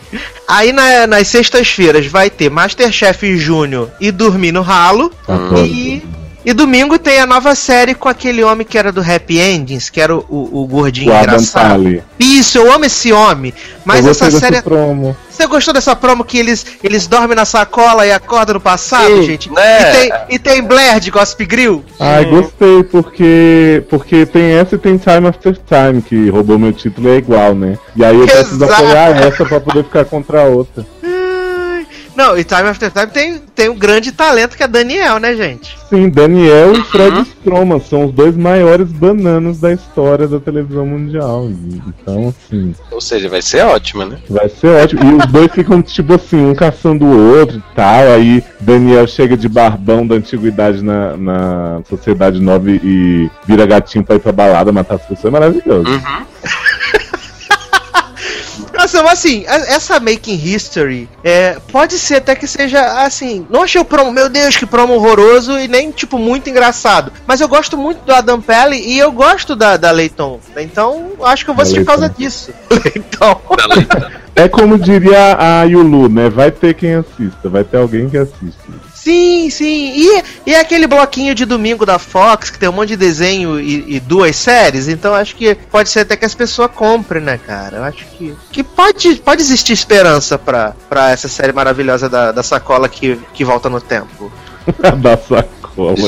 Aí na- nas sextas-feiras vai ter Masterchef Júnior e Dormir no Ralo. Adoro. E, e domingo tem a nova série com aquele homem que era do Happy Endings, que era o, o, o gordinho O engraçado. Isso, eu amo esse homem. Mas eu essa série. desse promo. Você gostou dessa promo que eles, eles dormem na sacola e acordam no passado, Sim, gente? né? E, tem, e tem Blair de Gossip Grill? Ai, gostei, porque porque tem essa e tem Time After Time, que roubou meu título e é igual, né? E aí eu preciso Exato. apoiar essa pra poder ficar contra a outra. Não, e Time After Time tem, tem um grande talento que é Daniel, né, gente? Sim, Daniel e Fred Stroman são os dois maiores bananas da história da televisão mundial. Então, assim, Ou seja, vai ser ótimo, né? vai ser ótimo. E os dois ficam, tipo assim, um caçando o outro e tal. Aí Daniel chega de barbão da antiguidade na, na Sociedade Nova e vira gatinho pra ir pra balada matar as pessoas. É maravilhoso. Nossa, mas assim, essa Making History é, pode ser até que seja assim. Não achei o promo, meu Deus, que promo horroroso e nem, tipo, muito engraçado. Mas eu gosto muito do Adam Pelle e eu gosto da, da Leighton. Então, acho que eu vou assistir por causa disso. Leighton. É como diria a Yulu, né? Vai ter quem assista, vai ter alguém que assiste. Sim, sim. E, e aquele bloquinho de domingo da Fox, que tem um monte de desenho e, e duas séries, então acho que pode ser até que as pessoas comprem, né, cara? Eu acho que, que pode, pode existir esperança pra, pra essa série maravilhosa da, da sacola que, que volta no tempo. da sacola.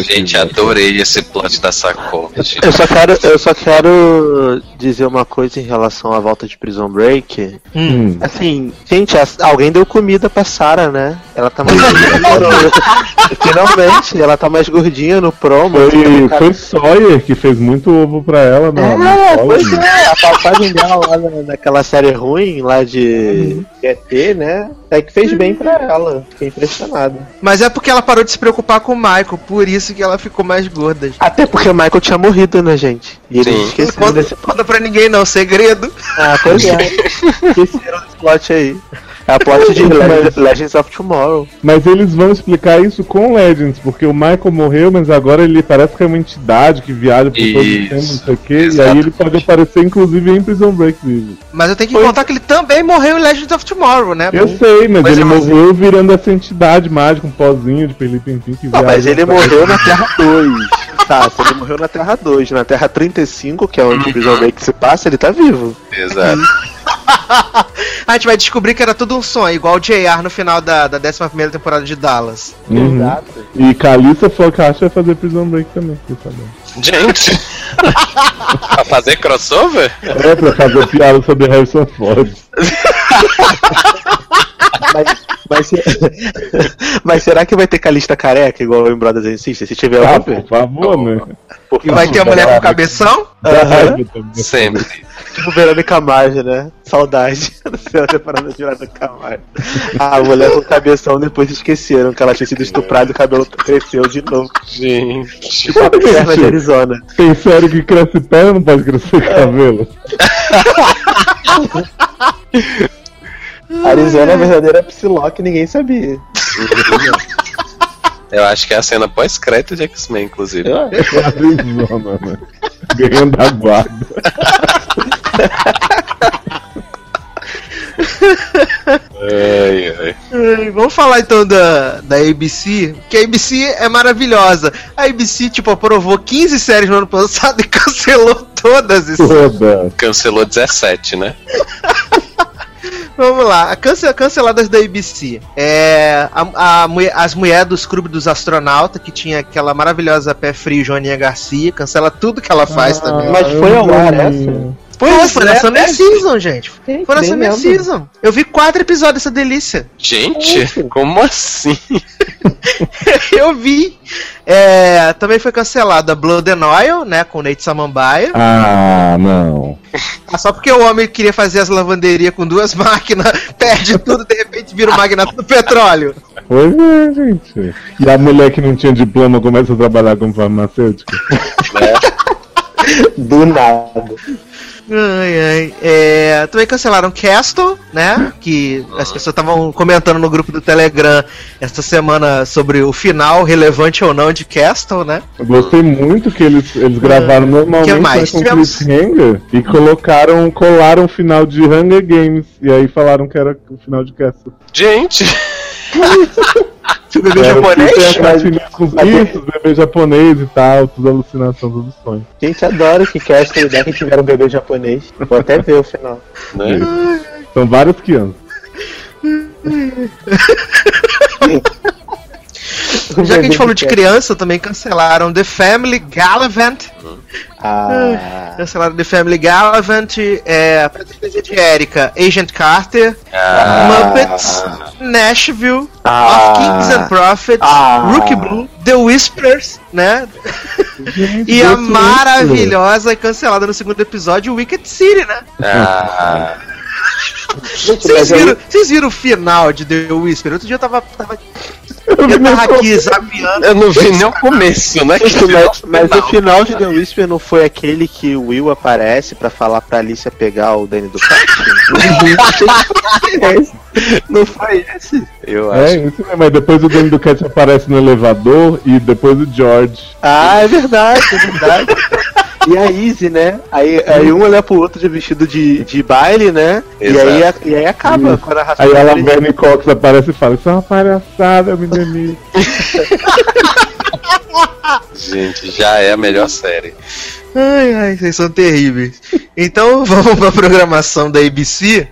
Gente, adorei esse plot da sacola. gente. Eu só quero, eu só quero dizer uma coisa em relação à volta de Prison Break. Hum. Assim, gente, alguém deu comida pra Sarah, né? Ela tá mais gordinha no promo. Finalmente, ela tá mais gordinha no promo. Foi, Cara, foi Sawyer que fez muito ovo pra ela na, na É, escola, pois né? é, a passagem dela lá na- naquela série ruim lá de ET, né? É que fez bem pra ela. Fiquei impressionado. Mas é porque ela parou de se preocupar com o Michael, por isso que ela ficou mais gorda. gente. Até porque o Michael tinha morrido, né, gente? E eles Sim. Não conta, desse. conta pra ninguém não, segredo. Ah, pois é. esqueceram desse plot aí. É a plot de Le- Legends of Tomorrow. Mas eles vão explicar isso com Legends, porque o Michael morreu, mas agora ele parece que é uma entidade que viaja por todo o Isso. tempo, não sei o quê, e Exato. aí ele pode aparecer inclusive em Prison Break vivo. Mas eu tenho que Pois- contar que ele também morreu em Legends of Tomorrow, né? Eu sei, mas Pois ele é, mas- morreu virando essa entidade mágica, um pozinho de Pelipim que Não, viaja. mas ele morreu na Terra 2. Tá, se ele morreu na Terra 2, na Terra 35, que é onde o Prison Break se passa, ele tá vivo. Exato. A gente vai descobrir que era tudo um sonho, igual o JR no final da, da 11 temporada de Dallas. Uhum. E Calissa Flockhart vai fazer Prison Break também, você sabe. Gente, pra fazer crossover? É, pra fazer piada sobre Harrison Ford. Mas, mas, mas será que vai ter Calista careca, igual em Brothers and Sisters? Se tiver, Ah, eu por favor, né? Por E vai ter a mulher com cabeção? Aham. Sempre. Tipo Verônica Marge, né? Saudade. Temporada de Verônica Marge. A mulher com cabeção depois esqueceram que ela tinha sido estuprada e o cabelo cresceu de novo. Gente. Tipo a perna de Arizona. Tem série que cresce perna, não pode crescer cabelo. Arizona é a verdadeira Psylocke, ninguém sabia. Eu acho que é a cena pós-crédito de X-Men, inclusive. Arizona, né? Ganhando a guarda. Ai, ai. Ai, Vamos falar então da, da ABC, que a ABC é maravilhosa. A ABC, tipo, aprovou 15 séries no ano passado e cancelou todas. Isso. Toda. Cancelou 17, né? Vamos lá, a cance- canceladas da ABC. É, a, a mulher- as mulheres dos clubes dos astronautas, que tinha aquela maravilhosa pé frio Joaninha Garcia, cancela tudo que ela faz também. Mas Ah, foi ao ar vi. Essa? Pô, foi na é, Summer é. Season, gente. Sim, Foi na Summer lembro. Season. Eu vi quatro episódios dessa delícia. Gente, como assim? Eu vi. É, também foi cancelada Blood and Oil, né, com Nate Samambaia. Ah, não. Ah, Só porque o homem queria fazer as lavanderias com duas máquinas, perde tudo, de repente vira o magnata do petróleo. Pois é, gente. E a mulher que não tinha diploma começa a trabalhar como farmacêutica? Do nada. Ai, ai. É, também cancelaram Castle, né? Que as pessoas estavam comentando no grupo do Telegram esta semana sobre o final, relevante ou não, de Castle, né? Eu gostei muito que eles, eles gravaram normalmente que mais? né, com Tivemos- cliffhanger e colocaram, colaram o final de Hunger Games. E aí falaram que era o final de Castle. Gente, Bebê Era o que japonês? tem a caixinha com bebê japonês e tal, tudo alucinação, tudo sonho. Gente, adoro que cast a ideia que tiveram um bebê japonês. Vou até ver o final. né? São várias crianças. Já que a gente falou de criança, também cancelaram The Family Gallivant. Ah, Cancelado The Family Gallivant, é, de Erika, Agent Carter, Ah. Muppets, Nashville, Ah. Of Kings and Prophets, Ah. Rookie Blue, The Whispers, né? e a maravilhosa e cancelada no segundo episódio, Wicked City, né? Ah, Gente, Vocês viram, vocês viram o final de The Whisper? Outro dia eu tava, tava, Eu tava aqui zapeando. eu não vi nem o começo, né? Gente, mas, mas o final de The Whisper não foi aquele que o Will aparece pra falar pra Alicia pegar o Danny do Não foi esse? Eu É, acho. isso mesmo, mas depois o Danny do Cat aparece no elevador e depois o George. Ah, é verdade, é verdade. E a Izzy, né? Aí, aí um olha pro outro de vestido de, de baile, né? E Exato. aí, a- e aí acaba quando a Aí a Laverne Cox aparece e fala, isso é uma palhaçada, menininho. Gente, já é a melhor série. Ai, ai, vocês são terríveis. Então vamos pra programação da ABC.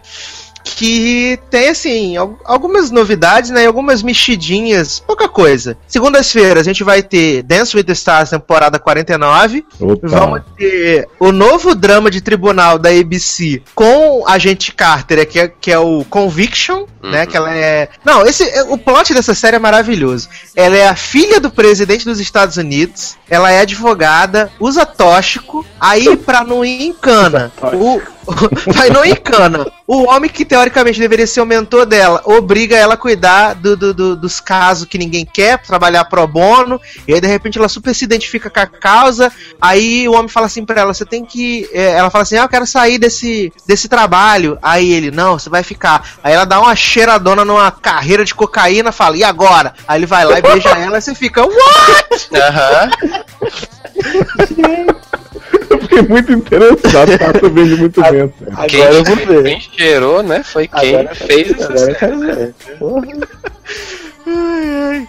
Que tem, assim, al- algumas novidades, né? e Algumas mexidinhas, pouca coisa. Segundas-feiras a gente vai ter Dance with the Stars, temporada 49. Opa. Vamos ter o novo drama de tribunal da ABC com a gente Carter, que é, que é o Conviction, né? Que ela é. Não, esse, o plot dessa série é maravilhoso. Ela é a filha do presidente dos Estados Unidos, ela é advogada, usa tóxico, aí pra não ir em cana. O, vai não ir em cana. O homem que teoricamente deveria ser o mentor dela obriga ela a cuidar do- do- do- dos casos que ninguém quer, trabalhar pro bono, e aí de repente ela super se identifica com a causa. Aí o homem fala assim pra ela: você tem que. é, ela fala assim: ah, eu quero sair desse, desse trabalho. Aí ele: não, você vai ficar. Aí ela dá uma cheiradona numa carreira de cocaína, fala: e agora? Aí ele vai lá e beija ela e você fica: what? Aham. Eu fiquei muito interessado, tá sabendo muito bem. assim. Agora Quem, eu vou ver. quem cheirou, né? Foi quem Agora, fez essa agora eu série. quero ver. Porra. Ai, ai.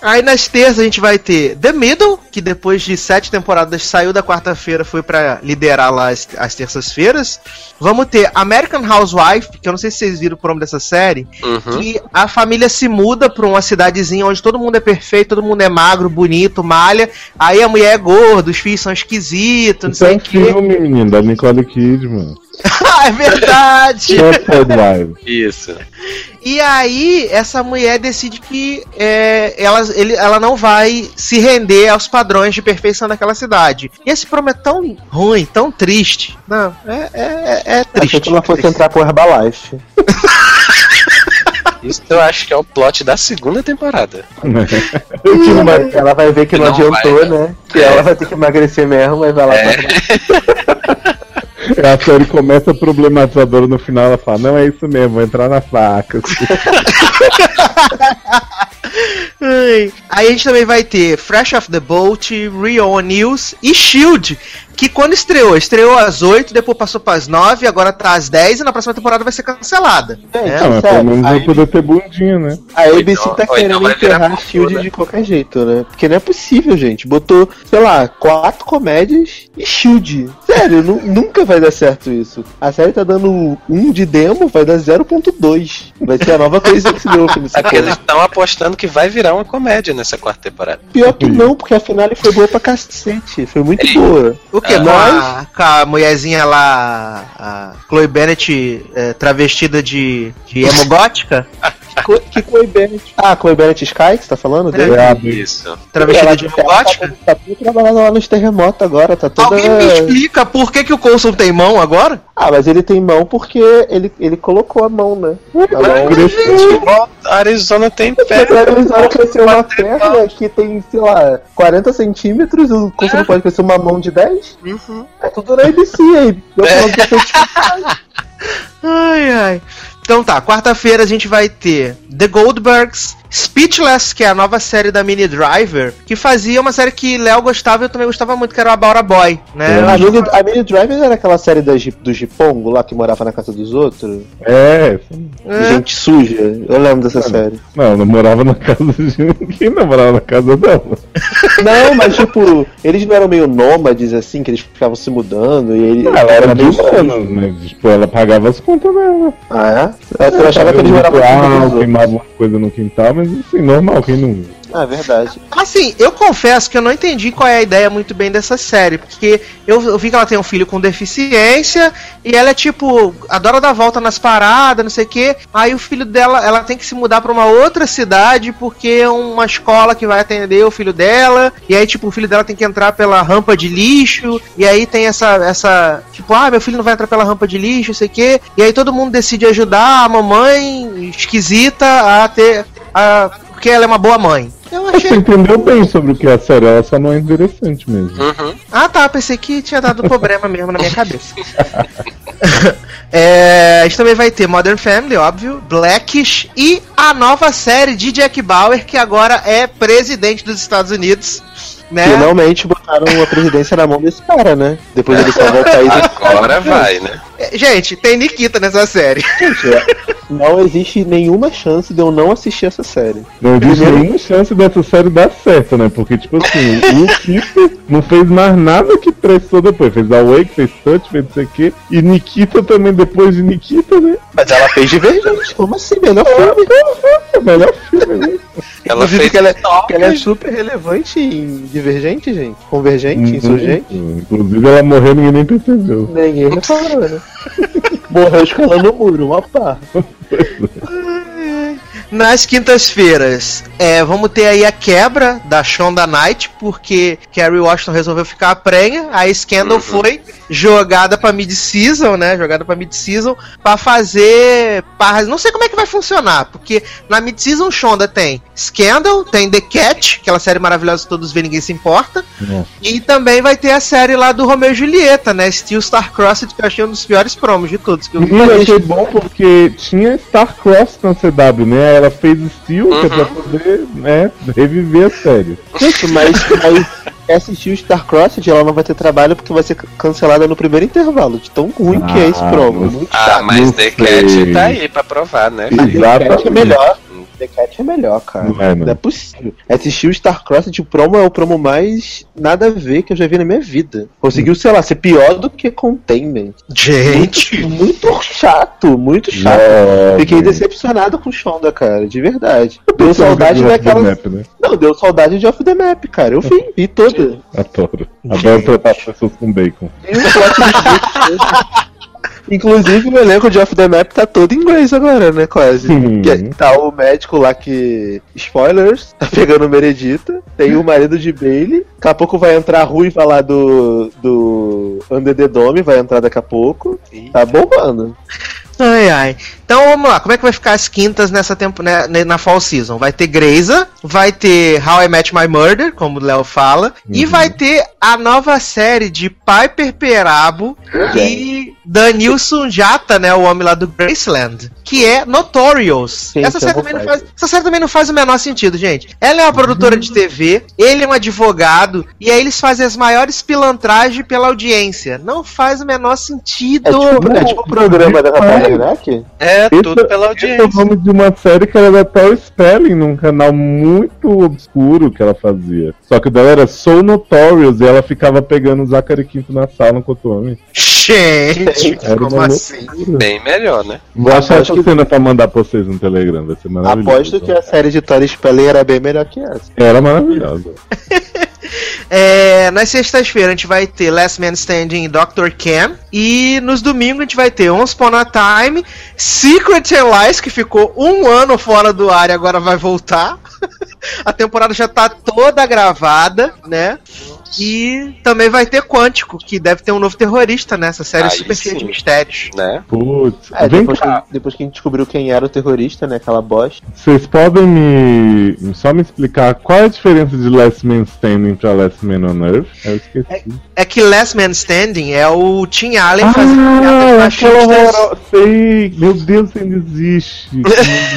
Aí nas terças a gente vai ter The Middle, que depois de sete temporadas saiu da quarta-feira, foi pra liderar lá as, as terças-feiras. Vamos ter American Housewife, que eu não sei se vocês viram o nome dessa série, Uhum. que a família se muda pra uma cidadezinha onde todo mundo é perfeito, todo mundo é magro, bonito, malha. Aí a mulher é gorda, os filhos são esquisitos, não Isso é sei o quê. filme, menino, da Nicole Kidman. Ah, é verdade! Isso. E aí, essa mulher decide que é, ela, ele- ela não vai se render aos padrões de perfeição daquela cidade. E esse promo é tão ruim, tão triste. Não, é, é, é- é Achei triste. que ela fosse entrar pro Herbalife. Isso eu acho que é o plot da segunda temporada. Que ela vai ver que não, Não adiantou, vai, né? Que É. ela vai ter que emagrecer mesmo, mas vai lá É. pra A série começa problematizadora no final, ela fala, não é isso mesmo, vou entrar na faca. Aí a gente também vai ter Fresh Off the Boat, Rio News e Shield. Que quando estreou, estreou às 8, depois passou para as 9, agora tá às 10 e na próxima temporada vai ser cancelada. É, Não, mas sério, pelo menos aí- vai poder ter bundinha, né? A ABC então- tá então querendo enterrar Shield né? de qualquer jeito, né? Porque não é possível, gente. Botou, sei lá, quatro comédias e Shield. Sério, nu- nunca vai dar certo isso. A série tá dando um de demo, vai dar 0.2. Vai ser a nova coisa que se deu nessa É porque eles estão apostando que vai virar uma comédia nessa quarta temporada. Pior que não, porque a finale foi boa pra cacete. Foi muito Ei. boa. O que? Ah. com, a, com a mulherzinha lá, a Chloe Bennett é, travestida de, de emo gótica? Co- Que Chloe Bennett. Ah, Chloe Bennett Sky, que você tá falando? dele? É Isso. Travestida de ela gótica? tá, tá tudo trabalhando lá nos terremotos agora, tá toda. Alguém me explica por que, que o Coulson tem mão agora? Ah, mas ele tem mão porque ele, ele colocou a mão, né? A mão a Arizona tem. Eles olham crescer uma perna que tem, sei lá, 40 centímetros, o curso não pode crescer uma mão de 10? É tudo na ABC aí. Eu É. falo que eu tô- Ai, ai. Então tá, quarta-feira a gente vai ter The Goldbergs, Speechless, que é a nova série da Mini Driver, que fazia uma série que Léo gostava e eu também gostava muito, que era o Abaura Boy, né? A Mini, a Mini Driver era aquela série da, do Jipongo lá que morava na casa dos outros? É, É. Gente suja. Eu lembro dessa série. não, não morava na casa de ninguém, não morava na casa dela. Não, mas tipo, eles não eram meio nômades assim, que eles ficavam se mudando e ele Ela era meio humanos, mas tipo, ela pagava as contas dela. Ah, é? Eu achava que eles moravam uma coisa no quintal, mas assim, normal, quem não. Ah, é verdade. Assim, eu confesso que eu não entendi qual é a ideia muito bem dessa série, porque eu, eu vi que ela tem um filho com deficiência e ela é tipo, adora dar volta nas paradas, não sei o quê. Aí o filho dela, ela tem que se mudar pra uma outra cidade porque é uma escola que vai atender o filho dela. E aí, tipo, o filho dela tem que entrar pela rampa de lixo. E aí tem essa, essa tipo, ah, meu filho não vai entrar pela rampa de lixo, não sei o quê. E aí todo mundo decide ajudar a mamãe esquisita a ter. A, porque ela é uma boa mãe. Eu Você achei. entendeu bem sobre o que é a série, ela só não é interessante mesmo. Uhum. Ah tá, pensei que tinha dado problema mesmo na minha cabeça. É, a gente também vai ter Modern Family, óbvio, Blackish e a nova série de Jack Bauer, que agora é presidente dos Estados Unidos. Né? Finalmente botaram a presidência na mão desse cara, né? Depois ele salvar o país. Agora vai, né? É, Gente, tem Nikita nessa série. Gente, é, não existe nenhuma chance de eu não assistir essa série. Não existe nenhuma chance dessa série dar certo, né? Porque, tipo assim, o Nikita não fez mais nada que prestou depois. Fez a Wake, fez Touch, fez não sei o quê. E Nikita também, depois de Nikita, né? Mas ela fez Divergente. Como assim? Melhor filme. É melhor filme, né? Ela Inclusive fez que ela, é- top. que ela é super relevante em Divergente, gente. Convergente, insurgente. Inclusive, ela morreu e ninguém nem percebeu. Ninguém reparou, né? Morreu escalando o muro, uma pá. Nas quintas-feiras, é, vamos ter aí a quebra da Shonda Knight, porque Kerry Washington resolveu ficar a prenha, a Scandal foi jogada pra mid-season, né? Jogada pra mid-season pra fazer parras. Não sei como é que vai funcionar, porque na mid-season Shonda tem Scandal, tem The Cat, aquela série maravilhosa que todos vêem ninguém se importa, Nossa. e também vai ter a série lá do Romeo e Julieta, né? Steel Star Crossed, que eu achei um dos piores promos de todos que eu vi. E eu achei bom porque tinha Star Cross na CW, né? Ela fez Steel, que é pra poder, né, reviver a série. Gente, mas, mas assistir o Starcrossed, ela não vai ter trabalho porque vai ser cancelada no primeiro intervalo. De tão ruim que é esse Ah, promo. Ah, chato. mas The. Cat tá aí pra provar, né? The filho? Cat é Exatamente. melhor. The Cat é melhor, cara. Não é, Não é mano. possível. Assistir o Starcrossed, o promo é o promo mais nada a ver que eu já vi na minha vida. Conseguiu, sei lá, ser pior do que Containment. Gente! Muito chato, muito chato. Nossa, Fiquei gente. decepcionado com o Shonda, cara, de verdade. Deu saudade que daquela. Map, né? Não, deu saudade de Off the Map, cara. Eu vi, vi toda. Adoro. Adoro tratar as pessoas com bacon. E o plot Inclusive o elenco de Off the Map tá todo em inglês agora, né? Quase. Que é- tá o médico lá que. Spoilers, tá pegando o Meredita. Tem o marido de Bailey. Daqui a pouco vai entrar a ruiva lá do. do. Under the Dome, vai entrar daqui a pouco. Tá bombando. Ai, ai. Então vamos lá, como é que vai ficar as quintas nessa tempo, né, na fall season? Vai ter Greysa, vai ter How I Met My Murder, como o Léo fala, e vai ter a nova série de Piper Perabo e Danilson Jata, né, o homem lá do Graceland, que é Notorious. Sim, essa, série também não faz, essa série também não faz o menor sentido, gente. Ela é uma produtora de TV, ele é um advogado, e aí eles fazem as maiores pilantragens pela audiência. Não faz o menor sentido. É tipo, é tipo o programa da Natália Werneck? É, Esse- tudo pela Esse é o audiência. nome de uma série que era da Tori Spelling, num canal muito obscuro que ela fazia. Só que o dela era So Notorious e ela ficava pegando o Zachary Quinto na sala enquanto homem. Gente, Era como assim? loucura. Bem melhor, né? Vou achar Aposto essa que- cena pra mandar pra vocês no Telegram, vai ser maravilhoso. Aposto que a série de Tori Spelling era bem melhor que essa. Era maravilhosa. É, nas sextas-feiras a gente vai ter Last Man Standing e Dr. Cam. E nos domingos a gente vai ter Once Upon a Time, Secret Lies, que ficou um ano fora do ar e agora vai voltar. a temporada já tá toda gravada, né? E também vai ter Quântico, que deve ter um novo terrorista nessa série Aí super cheia de mistérios. Né? Putz. É, Vem depois, cá, que, depois que a gente descobriu quem era o terrorista, né? Aquela bosta. vocês podem me. só me explicar qual é a diferença de Last Man Standing pra Last Man on Earth? Eu esqueci. É que Last Man Standing é o Tim Allen fazendo Ah, machistas. horror... Sei, meu Deus, ainda existe.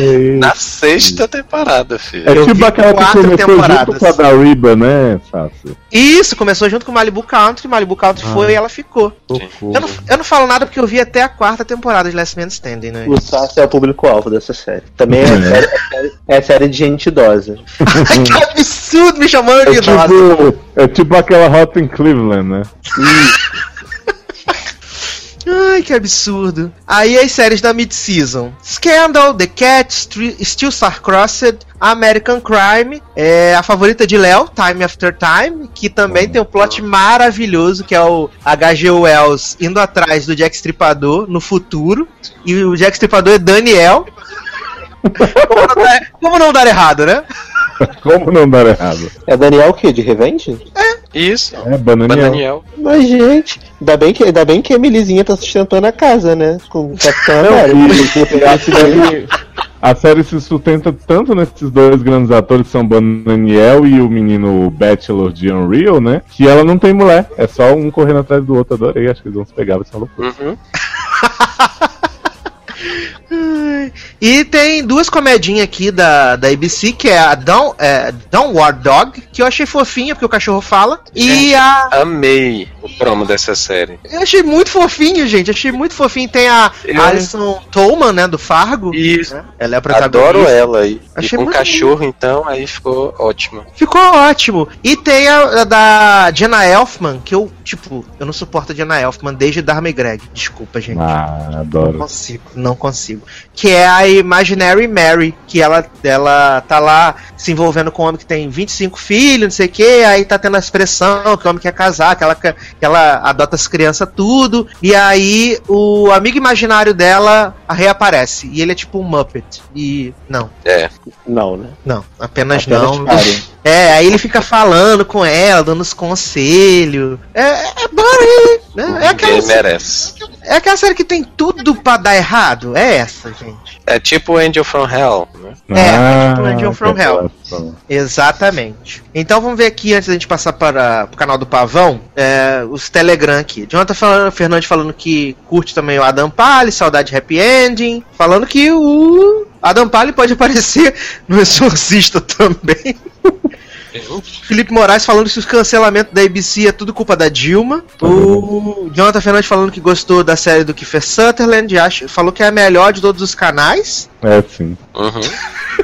É? Na sexta temporada, filho. É Eu tipo aquela que começou temporadas. junto com a da Riba, né, Sácio? Isso, começou junto com Malibu Country, Malibu Country Ah. foi e ela ficou. Eu não, eu não falo nada porque eu vi até a quarta temporada de Last Man Standing, né? O Sassi é o público-alvo dessa série. Também é, É. série, é série- é série de gente idosa. Ai, que absurdo me chamando de É idosa. tipo, é tipo aquela Hot in Cleveland, né? Ai, que absurdo. Aí as séries da mid-season: Scandal, The Cat, Stri- Still Star-Crossed, American Crime, é, a favorita de Léo, Time After Time, que também tem um plot maravilhoso, que é o H.G. Wells indo atrás do Jack Stripador no futuro. E o Jack Stripador é Daniel. Como não, dar, como não dar errado, né? Como não dar errado? É Daniel o quê? De Revenge? Isso. É, Bananiel. Bananiel. Mas, gente, ainda bem que, ainda bem que a Emilizinha tá sustentando a casa, né? Com o Capitão América. A série, a série se sustenta tanto nesses dois grandes atores, que são Bananiel e o menino Bachelor de Unreal, né? Que ela não tem mulher. É só um correndo atrás do outro. Adorei, acho que eles vão se pegar, vai ser uma loucura. Uhum. E tem duas comedinhas aqui da, da ABC, que é a Down, é, Downward Dog, que eu achei fofinha, porque o cachorro fala. E a. Amei o promo dessa série. Eu achei muito fofinho, gente. Achei muito fofinho. Tem a Eu- Alison Tolman, né, do Fargo. Isso. né? Ela é a protagonista. Adoro ela. E, e Achei com muito cachorro, então, aí ficou ótimo. Ficou ótimo. E tem a, a da Jenna Elfman, que eu, tipo, eu não suporto a Jenna Elfman desde Dharma Greg. Desculpa, gente. Ah, Não adoro. consigo, não consigo. Que é a Imaginary Mary, que ela, ela tá lá se envolvendo com um homem que tem 25 filhos, não sei o que, aí tá tendo a expressão que o homem quer casar, que ela, que ela adota as crianças tudo, e aí o amigo imaginário dela reaparece, e ele é tipo um Muppet. E não, É. Não, né? não, apenas, Apenas não. É, aí ele fica falando com ela, dando os conselhos. É, é boring, né? É aquela, Ninguém merece. é aquela série que tem tudo pra dar errado. É essa, gente. É tipo Angel from Hell, né? É, ah, tipo Angel from Hell. Exatamente. Então vamos ver aqui, antes da gente passar para o canal do Pavão, é, os Telegram aqui. Jonathan falando, Fernandes falando que curte também o Adam Pally, saudade Happy Ending. Falando que o Adam Pally pode aparecer no Exorcista também. Felipe Moraes falando que os cancelamentos da ABC é tudo culpa da Dilma. O Jonathan Fernandes falando que gostou da série do Kiefer Sutherland, acha, falou que é a melhor de todos os canais. É, sim. Uhum.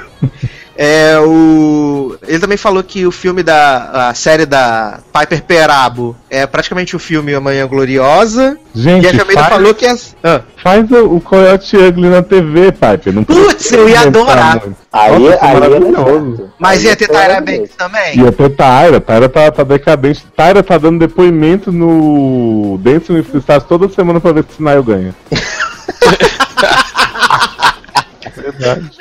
É o. Ele também falou que o filme da. a série da Piper Perabo é praticamente o filme Amanhã Gloriosa. Gente, e a Camila faz, falou que é. Ah, faz o, o Coyote Ugly na TV, Piper. Não Putz, eu ia adorar. muito. Aí, Nossa, aí é maravilhoso. maravilhoso. mas Aí ia é ter Tyra. Banks também. Ia ter Tyra, Tyra tá, tá decadente. Tyra tá dando depoimento no Dance with Stars toda semana pra ver se o Nile ganha. Verdade.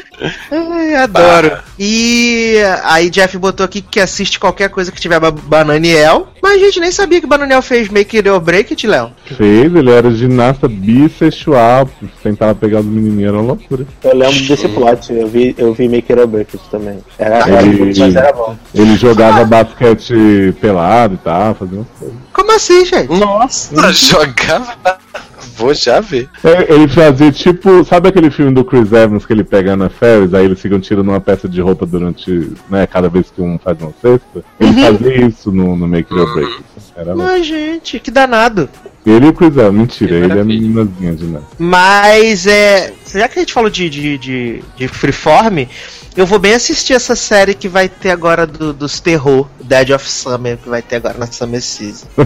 Ai, adoro. E aí Jeff botou aqui que assiste qualquer coisa que tiver ba- Bananiel. Mas a gente nem sabia que Bananiel fez Make It or Break It, Léo. Fez, ele era ginasta bissexual, tentava pegar os menininhos, era uma loucura. Eu lembro desse plot, eu vi, eu vi Make It or Break It também. Era, era, Ele- mas era bom. Ele jogava basquete pelado e tal, fazia umas coisas. Como assim, gente? Nossa, jogava. Vou já ver. É, Ele fazia tipo, sabe aquele filme do Chris Evans que ele pega na Ferris, aí eles ficam tirando uma peça de roupa durante, né, cada vez que um faz uma cesta? Ele fazia isso no, no Make It or Break. It. Era louco. Mas, gente, que danado. Ele e o Chris Evans, mentira, ele é meninazinha de nada. Mas é. Já que a gente falou de, de, de, de Freeform, eu vou bem assistir essa série que vai ter agora do- dos terror, Dead of Summer, que vai ter agora na Summer Season.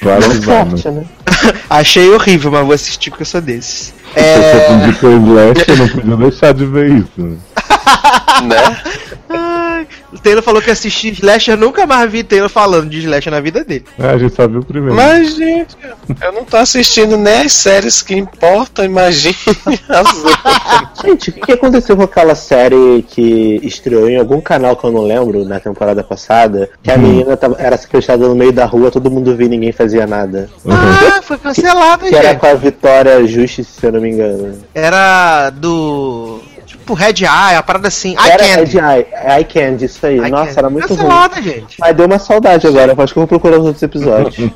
claro que vai, né? forte, né? Achei horrível, mas vou assistir porque eu sou desses. Se você É. indicou Slash, eu não podia deixar de ver isso. né? Ai, o Taylor falou que assistir Slasher, eu nunca mais vi Taylor falando de Slasher na vida dele. É, a gente só viu o primeiro. Mas, gente, eu não tô assistindo nem as séries que importam, imagine as outras. Gente, o que, aconteceu com aquela série que estreou em algum canal que eu não lembro na temporada passada? Que a menina tava, era sequestrada no meio da rua, todo mundo via e ninguém fazia nada. Ah, foi cancelado, Que era gente. com a Vitória Justice, se eu não me engano. Era do. Tipo, Red Eye, a parada assim. I era Candy. Ed I, I Candy, isso aí. I Nossa, Candy. era muito ruim. Cancelada, gente. Mas deu uma saudade agora, acho que eu vou procurar os outros episódios.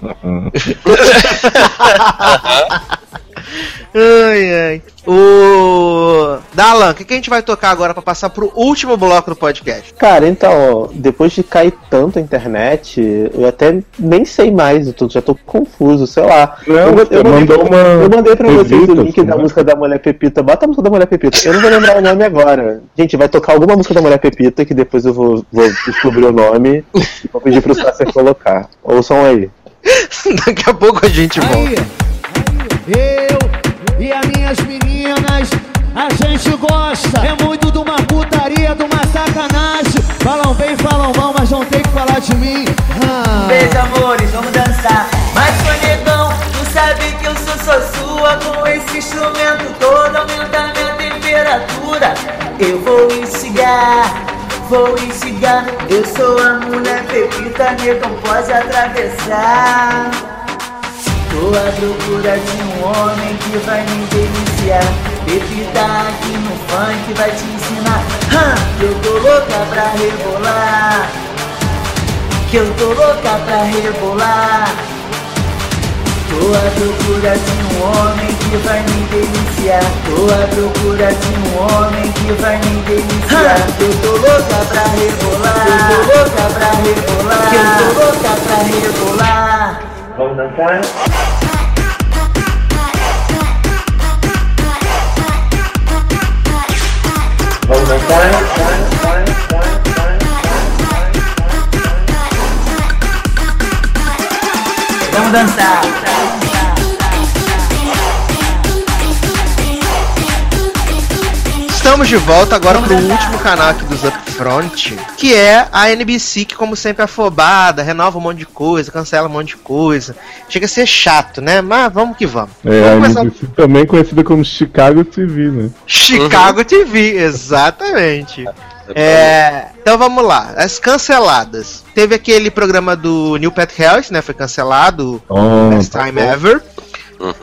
Ai, ai. O. Dalan, o que, que a gente vai tocar agora pra passar pro último bloco do podcast? Cara, então, depois de cair tanto a internet, eu até nem sei mais, eu tô- já tô confuso, sei lá. Não, eu, você mandei, uma eu mandei pra vocês o link da né? música da Mulher Pepita. Bota a música da Mulher Pepita. Eu não vou lembrar o nome agora. Gente, vai tocar alguma música da Mulher Pepita que depois eu vou, vou descobrir o nome e vou pedir pro Sasser colocar. Ouçam aí. Daqui a pouco a gente volta. Eu as meninas, a gente gosta. É muito de uma putaria, de uma sacanagem. Falam bem, falam mal, mas não tem que falar de mim. Ah. Beijo, amores, vamos dançar. Mas, conegão, tu sabe que eu sou só sua. Com esse instrumento todo, aumenta minha temperatura. Eu vou instigar, vou instigar. Eu sou a mulher pepita, negão, pode atravessar. Tô à procura de um homem que vai me deliciar. Pepita aqui no funk vai te ensinar. Que eu tô louca pra rebolar. Que eu tô louca pra rebolar. Tô à procura de um homem que vai me deliciar. Tô à procura de um homem que vai me deliciar. Eu tô louca pra rebolar. Eu tô louca pra rebolar. Que eu tô louca pra rebolar. Vamos dançar? Vamos dançar? Estamos de volta agora pro último canal aqui dos Upfront, que é a NBC, que como sempre é afobada, renova um monte de coisa, cancela um monte de coisa. Chega a ser chato, né? Mas vamos que vamos. É, a vamos começar... NBC também conhecida como Chicago TV, né? Chicago TV, exatamente. É, então vamos lá, as canceladas. Teve aquele programa do New Pet Health, né? Foi cancelado, Oh, Best Time Ever.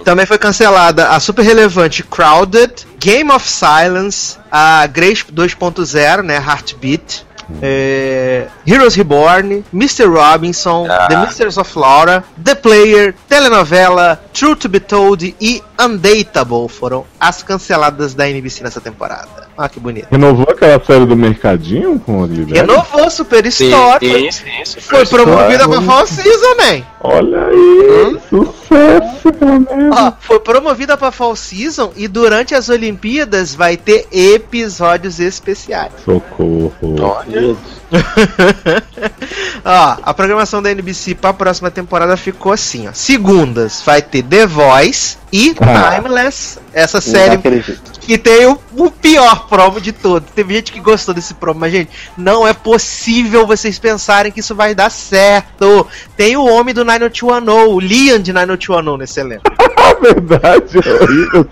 Também foi cancelada a super relevante Crowded, Game of Silence, a Grace 2.0, né? Heartbeat. É, Heroes Reborn, Mr. Robinson, Ah. The Misters of Laura, The Player, Telenovela, True to Be Told e Undateable foram as canceladas da NBC nessa temporada. Ah, que bonito. Renovou aquela série do Mercadinho com a Guilherme? Renovou Super Sim, Story. sim, sim, Super Foi promovida pra Fall Season, man. Olha aí, sucesso, pelo menos. Ó, foi promovida pra Fall Season e durante as Olimpíadas vai ter episódios especiais. Socorro. Olha, ó, a programação da NBC pra próxima temporada ficou assim, ó. Segundas vai ter The Voice e Ah. Timeless, essa série que tem o, o pior promo de todos. Teve gente que gostou desse promo, mas, gente, não é possível vocês pensarem que isso vai dar certo. Tem o homem do 90210, o Liam de 90210 nesse elenco. A verdade é horrível.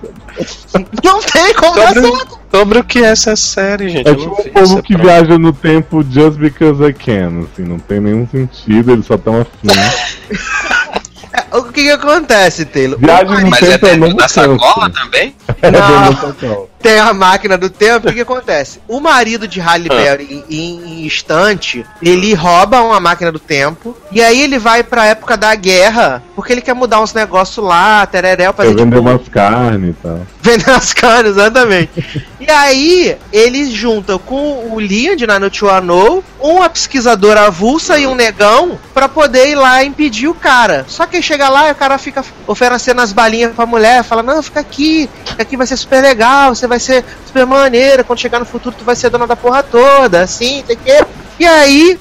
Não tem como dar certo. Sobre o que é essa série, gente? É Eu não tipo o povo que prova. viaja no tempo just because I can, assim, não tem nenhum sentido, eles só estão afim. O que que acontece, Taylor? Viagem no Mas é tempo é dentro da sacola também? É Não. Tem a máquina do tempo, o que, que acontece? O marido de Halle Berry, em, em instante, ele rouba uma máquina do tempo, e aí ele vai pra época da guerra, porque ele quer mudar uns negócios lá, tereréu, fazer vender tipo, umas carnes e tal. vender as carnes, exatamente. e aí, eles juntam com o Liam de Nanotuano, uma pesquisadora avulsa e um negão, pra poder ir lá impedir o cara. Só que chega lá e o cara fica oferecendo as balinhas pra mulher, fala, não, fica aqui, aqui vai ser super legal, você vai ser super maneira, quando chegar no futuro tu vai ser dona da porra toda, assim, tem que... E aí,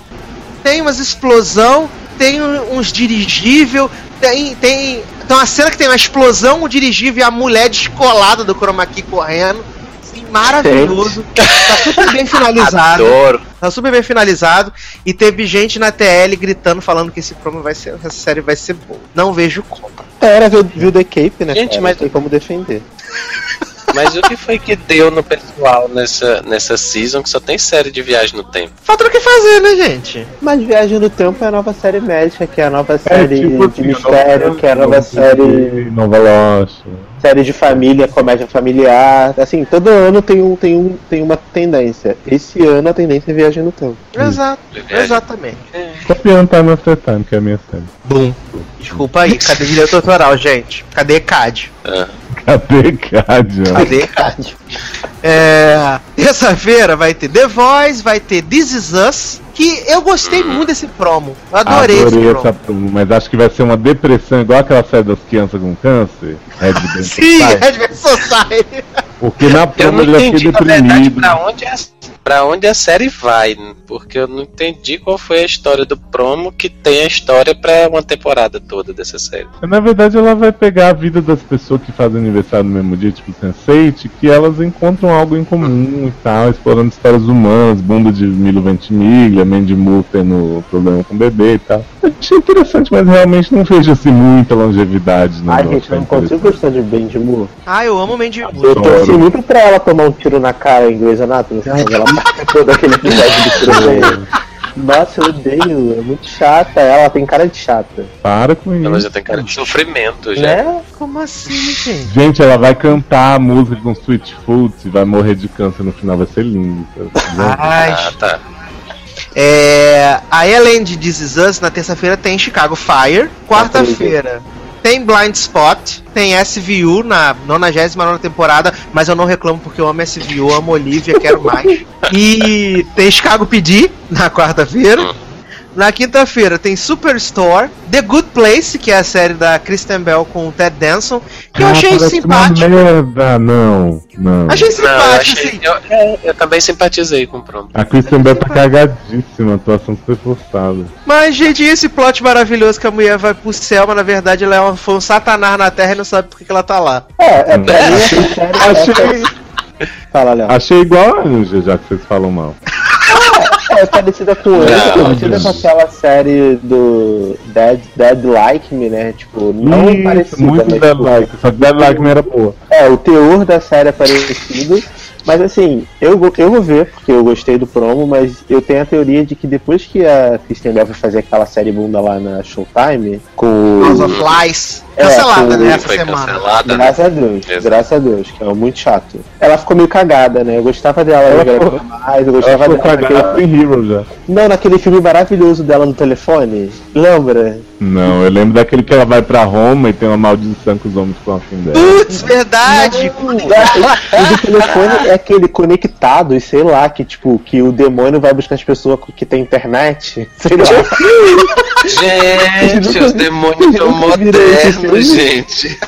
tem umas explosão, tem uns dirigível, tem, tem, tem uma cena que tem uma explosão, um dirigível e a mulher descolada do chroma key correndo. Maravilhoso. Tá super bem finalizado. Adoro. Tá super bem finalizado. E teve gente na TL gritando, falando que esse promo vai ser. Essa série vai ser boa. Não vejo como. Era, viu, viu The Cape, né? Gente, cara? mas- Não tem como defender. Mas o que foi que deu no pessoal nessa, nessa season que só tem série de viagem no tempo? Falta o que fazer, né, gente? Mas Viagem no Tempo é a nova série médica, que é a nova É série tipo de assim, mistério, que é a nova série, Nova Locha. série de família, comédia familiar. Assim, todo ano tem, um, tem, um, tem uma tendência. Esse ano a tendência é Viagem no Tempo. Exato. Viagem. Exatamente. Copiando Time After Time, que é a minha série. Bum. Desculpa aí. Cadê direito autoral, gente? Cadê CAD? Ah, Cadê Cádia? Cadê CAD? É, terça-feira vai ter The Voice, vai ter This Is Us, que eu gostei muito desse promo. Eu adorei, esse Adorei promo. essa promo, mas acho que vai ser uma depressão igual aquela série das crianças com câncer. Red Band Sim. Red Society. Porque na promo não ele é entendi, na verdade, deprimido. pra onde, essa, pra onde a série vai, porque eu não entendi qual foi a história do promo que tem a história pra uma temporada toda dessa série. Na verdade, ela vai pegar a vida das pessoas que fazem aniversário no mesmo dia, tipo Sense8, que elas encontram algo em comum e tal, explorando histórias humanas, bunda de Milo Ventimiglia, Mandy Moore tendo problema com o bebê e tal. Eu achei interessante, mas realmente não vejo assim muita longevidade. Ai, negócio. gente, eu não consigo gostar de de Moore. Ah, eu amo Mandy Eu Moore. torci muito pra ela tomar um tiro na cara em Grey's Anatomy? Ela participou daquele episódio do tiro. Nossa, eu odeio, é muito chata. Ela tem cara de chata. Para com isso. Ela já tem cara de sofrimento já. Né? Como assim, gente? Gente, ela vai cantar a música com Sweet Foods e vai morrer de câncer no final, vai ser lindo. Ai, Ah, tá. É, aí além de This Is Us, na terça-feira tem Chicago Fire. Quarta-feira tem Blind Spot. Tem SVU na 99 temporada, mas eu não reclamo porque eu amo SVU, amo Olivia, quero mais. E tem Chicago PD na quarta-feira. Na quinta-feira tem Superstore, The Good Place, que é a série da Kristen Bell com o Ted Danson, que eu achei simpático. Uma merda, não, não. Achei Não, eu, simpático, achei, eu, é, eu também simpatizei com o promo. A Kristen Bell tá cagadíssima, a atuação foi forçada. Mas, gente, e esse plot maravilhoso que a mulher vai pro céu, mas na verdade ela é uma, foi um satanás na Terra e não sabe por que, ela tá lá. É, é série. Achei, Fala, Léo. achei igual a Anja, já que vocês falam mal. É, parecida com Não, essa, parecida Deus. com aquela série do Dead, Dead Like Me, né? Tipo, não Isso, parecida, muito mas, Dead tipo, Like, só que Dead Like não era boa. É, o teor da série é parecido. Mas assim, eu, eu vou ver, porque eu gostei do promo, mas eu tenho a teoria de que depois que a Kristen Bell vai fazer aquela série bunda lá na Showtime, com House o. of Lies. É, Cancelada, com- né, essa Foi semana. cancelada. né? Graças a Deus, Exato. graças a Deus, que é muito chato. Ela ficou meio cagada, né? Eu gostava dela, eu Ela gostava mais, eu Ela gostava ficou dela naquele... cagada em Hero já. Não, naquele filme maravilhoso dela no telefone. Lembra? Não, eu lembro daquele que ela vai pra Roma e tem uma maldição que os homens ficam afim dela. Putz, verdade! O do telefone é aquele conectado e sei lá, que tipo, que o demônio vai buscar as pessoas que tem internet. Sei lá. Gente, os demônios são modernos, gente.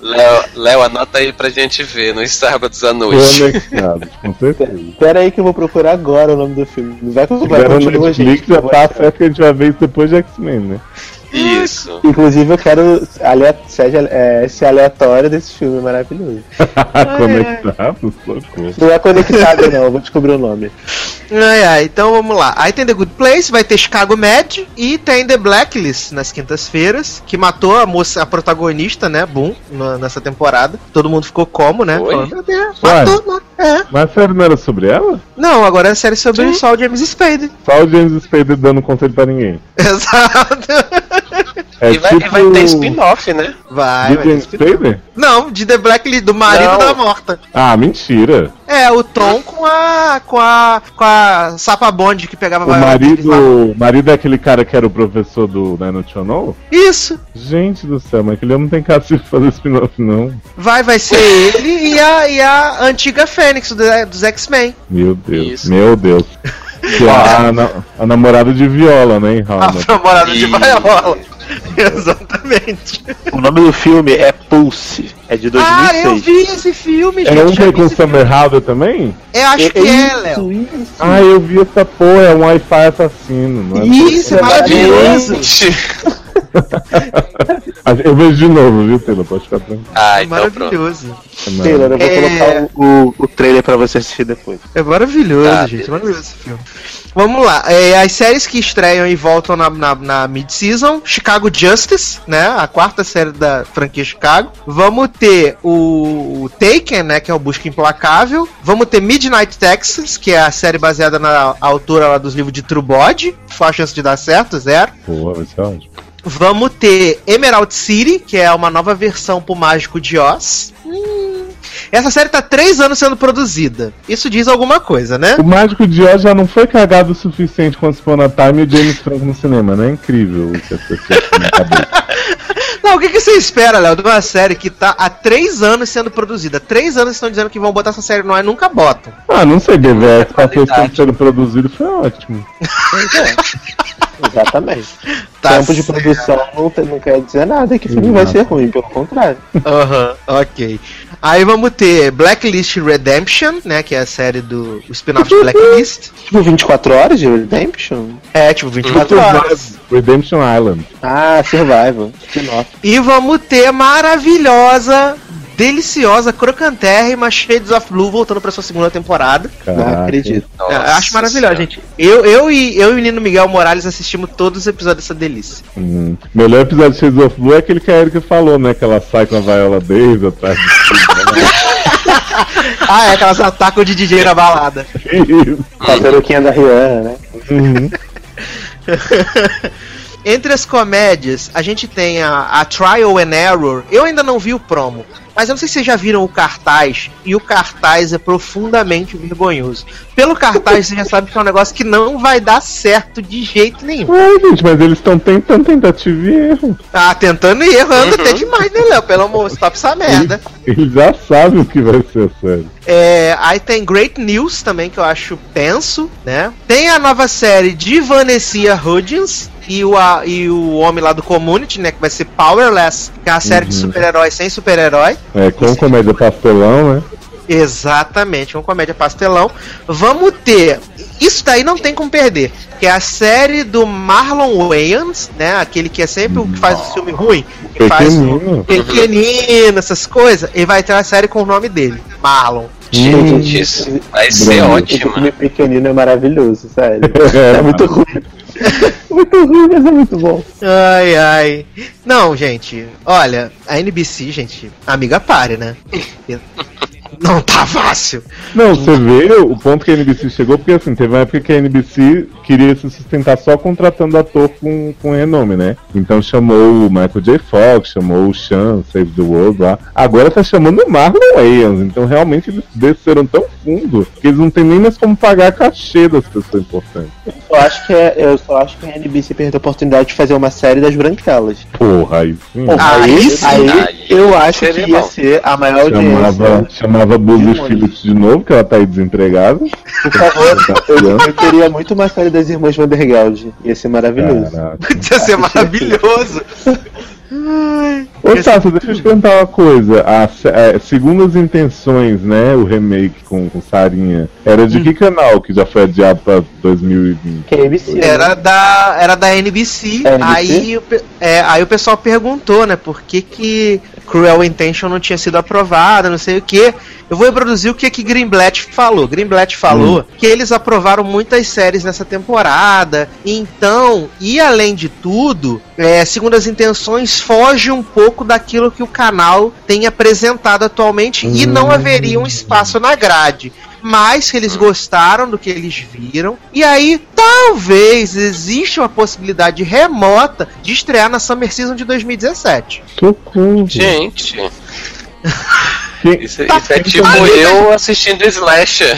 Léo, Léo, anota aí pra gente ver nos sábados à noite. Conectados, com certeza. Pera aí que eu vou procurar agora o nome do filme. Vai vai no continua, Netflix, gente. já vou tá achar. certo que a gente vai ver isso depois de X-Men, né? Isso. Inclusive eu quero alea- seja, é, esse aleatório desse filme maravilhoso. Conectados, socorro. Não é conectado não, eu vou descobrir o nome. Ai, ai, então vamos lá. Aí tem The Good Place, vai ter Chicago Med e tem The Blacklist nas quintas-feiras, que matou a moça, a protagonista, né, Boom, na- nessa temporada. Todo mundo ficou como, né? Oi? Falando, matou, matou. É. Mas a série não era sobre ela? Não, agora é a série sobre só o James Spade. Só o James Spader dando conselho pra ninguém. Exato. É e, vai, e vai ter spin-off, né? Vai, De vai ter spin-off. Spader? Não, de The Blacklist, do marido Não. da morta. Ah, mentira. É, o Tom com a. com a. com a Sapa Bond que pegava O marido, o marido é aquele cara que era o professor do Nano Channel? Isso. Gente do céu, mas aquele homem não tem cara de fazer spin-off, não. Vai, vai ser ele e a, e a antiga Fênix do, dos X-Men. Meu Deus, Isso. meu Deus. Que é a, na- a namorada de viola, né, A namorada de. Viola. Exatamente. O nome do filme é Pulse, é de Ah, eu 2006. vi esse filme, É gente. um já que é com. Summer Halder também? Eu acho que é, Léo. isso. Ah, eu vi essa porra, é um Wi-Fi assassino, não é? Isso, é maravilhoso. Eu vejo de novo, viu, Taylor? Pode ficar tranquilo. Ah, então pronto. maravilhoso. É Taylor, eu vou É. colocar o, o, o trailer pra você assistir depois. É maravilhoso, Tá, gente. É maravilhoso esse filme. Vamos lá. é, as séries que estreiam e voltam na, na, na mid-season: Chicago Justice, né? A quarta série da franquia Chicago. Vamos ter o, o Taken, né? Que é o Busca Implacável. Vamos ter Midnight Texas, que é a série baseada na autora lá dos livros de True Body. Qual a chance de dar certo? Zero. Porra, vai ser ótimo. Vamos ter Emerald City, que é uma nova versão pro Mágico de Oz. Hum. Essa série tá três anos sendo produzida. Isso diz alguma coisa, né? O Mágico de Oz já não foi cagado o suficiente com o Spawn Time e o James Franco no cinema, né? Incrível o que as pessoas na cabeça. Não, o que, que você espera, Léo, de uma série que tá há três anos sendo produzida? Três anos estão dizendo que vão botar essa série no ar e nunca botam. Ah, não sei, Qualidade. tempo sendo produzido, foi ótimo. Exatamente. Tá Tempo de produção não, não quer dizer nada que o filme vai ser ruim, pelo contrário. Aham, ok. Aí vamos ter Blacklist Redemption, né? Que é a série do o spin-off de Blacklist. Tipo, 24 horas de Redemption? É, tipo, 24 horas. Redemption Island. Ah, Survival. Spin-off. E vamos ter a maravilhosa, deliciosa, crocantérrima Shades of Blue voltando pra sua segunda temporada. Não Caraca. acredito. Eu acho maravilhosa, gente. Eu, eu, e, eu e o menino Miguel Morales assistimos todos os episódios dessa delícia. Hum. Melhor episódio de Shades of Blue é aquele que a Erika falou, né? Que ela sai com a Viola Davis atrás de Ah, é, aquelas atacam de DJ na balada. Com a peruquinha da Rihanna, né? Uhum. Entre as comédias, a gente tem a, a Trial and Error. Eu ainda não vi o promo, mas eu não sei se vocês já viram o cartaz, e o cartaz é profundamente vergonhoso. Pelo cartaz, você já sabe que é um negócio que não vai dar certo de jeito nenhum. Ué, gente, mas eles estão tentando tentativa e erro. Ah, tentando e errando até demais, né, Léo? Pelo amor, stop essa merda. Eles já sabem o que vai ser a série. É, aí tem Great News também, que eu acho tenso, né? Tem a nova série de Vanessa Hudgens e o, a- e o homem lá do Community, né? Que vai ser Powerless, que é uma série de Uhum. super-herói sem super-herói. É, com comédia pastelão, né? Exatamente, uma comédia pastelão. Vamos ter. Isso daí não tem como perder. Que é a série do Marlon Wayans, né? Aquele que é sempre o que faz o filme ruim. Que faz o Pequenino. pequenino, essas coisas. E vai ter uma série com o nome dele, Marlon. Gente, isso vai ser ótimo. filme pequenino é maravilhoso, sério. É, É muito ruim. Muito ruim, mas é muito bom. Ai, ai. Não, gente, olha, a NBC, gente, amiga pare, né? Não tá fácil. Não, você vê o ponto que a NBC chegou, porque assim, teve uma época que a NBC queria se sustentar só contratando ator com, com renome, né? Então chamou o Michael J. Fox, chamou o Sean, Save the World lá. Agora tá chamando o Marlon Wayans. Então realmente eles desceram tão fundo que eles não tem nem mais como pagar a cachê das pessoas importantes. Eu acho que é, eu só acho que a NBC perdeu a oportunidade de fazer uma série das branquelas. Porra, aí sim. Porra, Aí aí, sim. aí Aí eu acho que ia bom. ser a maior audiência. Chamava, chamava Buzzy Demônios. Phillips de novo, que ela tá aí desempregada. Por favor, eu, eu queria muito uma série das irmãs Vandergeld. Ia ser maravilhoso. Caraca. Ia ser maravilhoso. Ô Tato, deixa eu te perguntar uma coisa. A, se- é, segundo as intenções, né, o remake com, com Sarinha, era de que canal que já foi adiado pra 2020? Que é ABC. né? Era da, era da NBC. É, NBC? Aí, é, aí o pessoal perguntou, né, por que que Cruel Intention não tinha sido aprovada, não sei o que. Eu vou reproduzir o que que Greenblatt falou. Greenblatt falou que eles aprovaram muitas séries nessa temporada. Então, e além de tudo, é, segundo as intenções, foge um pouco daquilo que o canal tem apresentado atualmente e não haveria um espaço na grade mas que eles gostaram do que eles viram. E aí, talvez exista uma possibilidade remota de estrear na Summer Season de 2017. Socorro. Gente, isso, isso é tipo eu assistindo Slasher.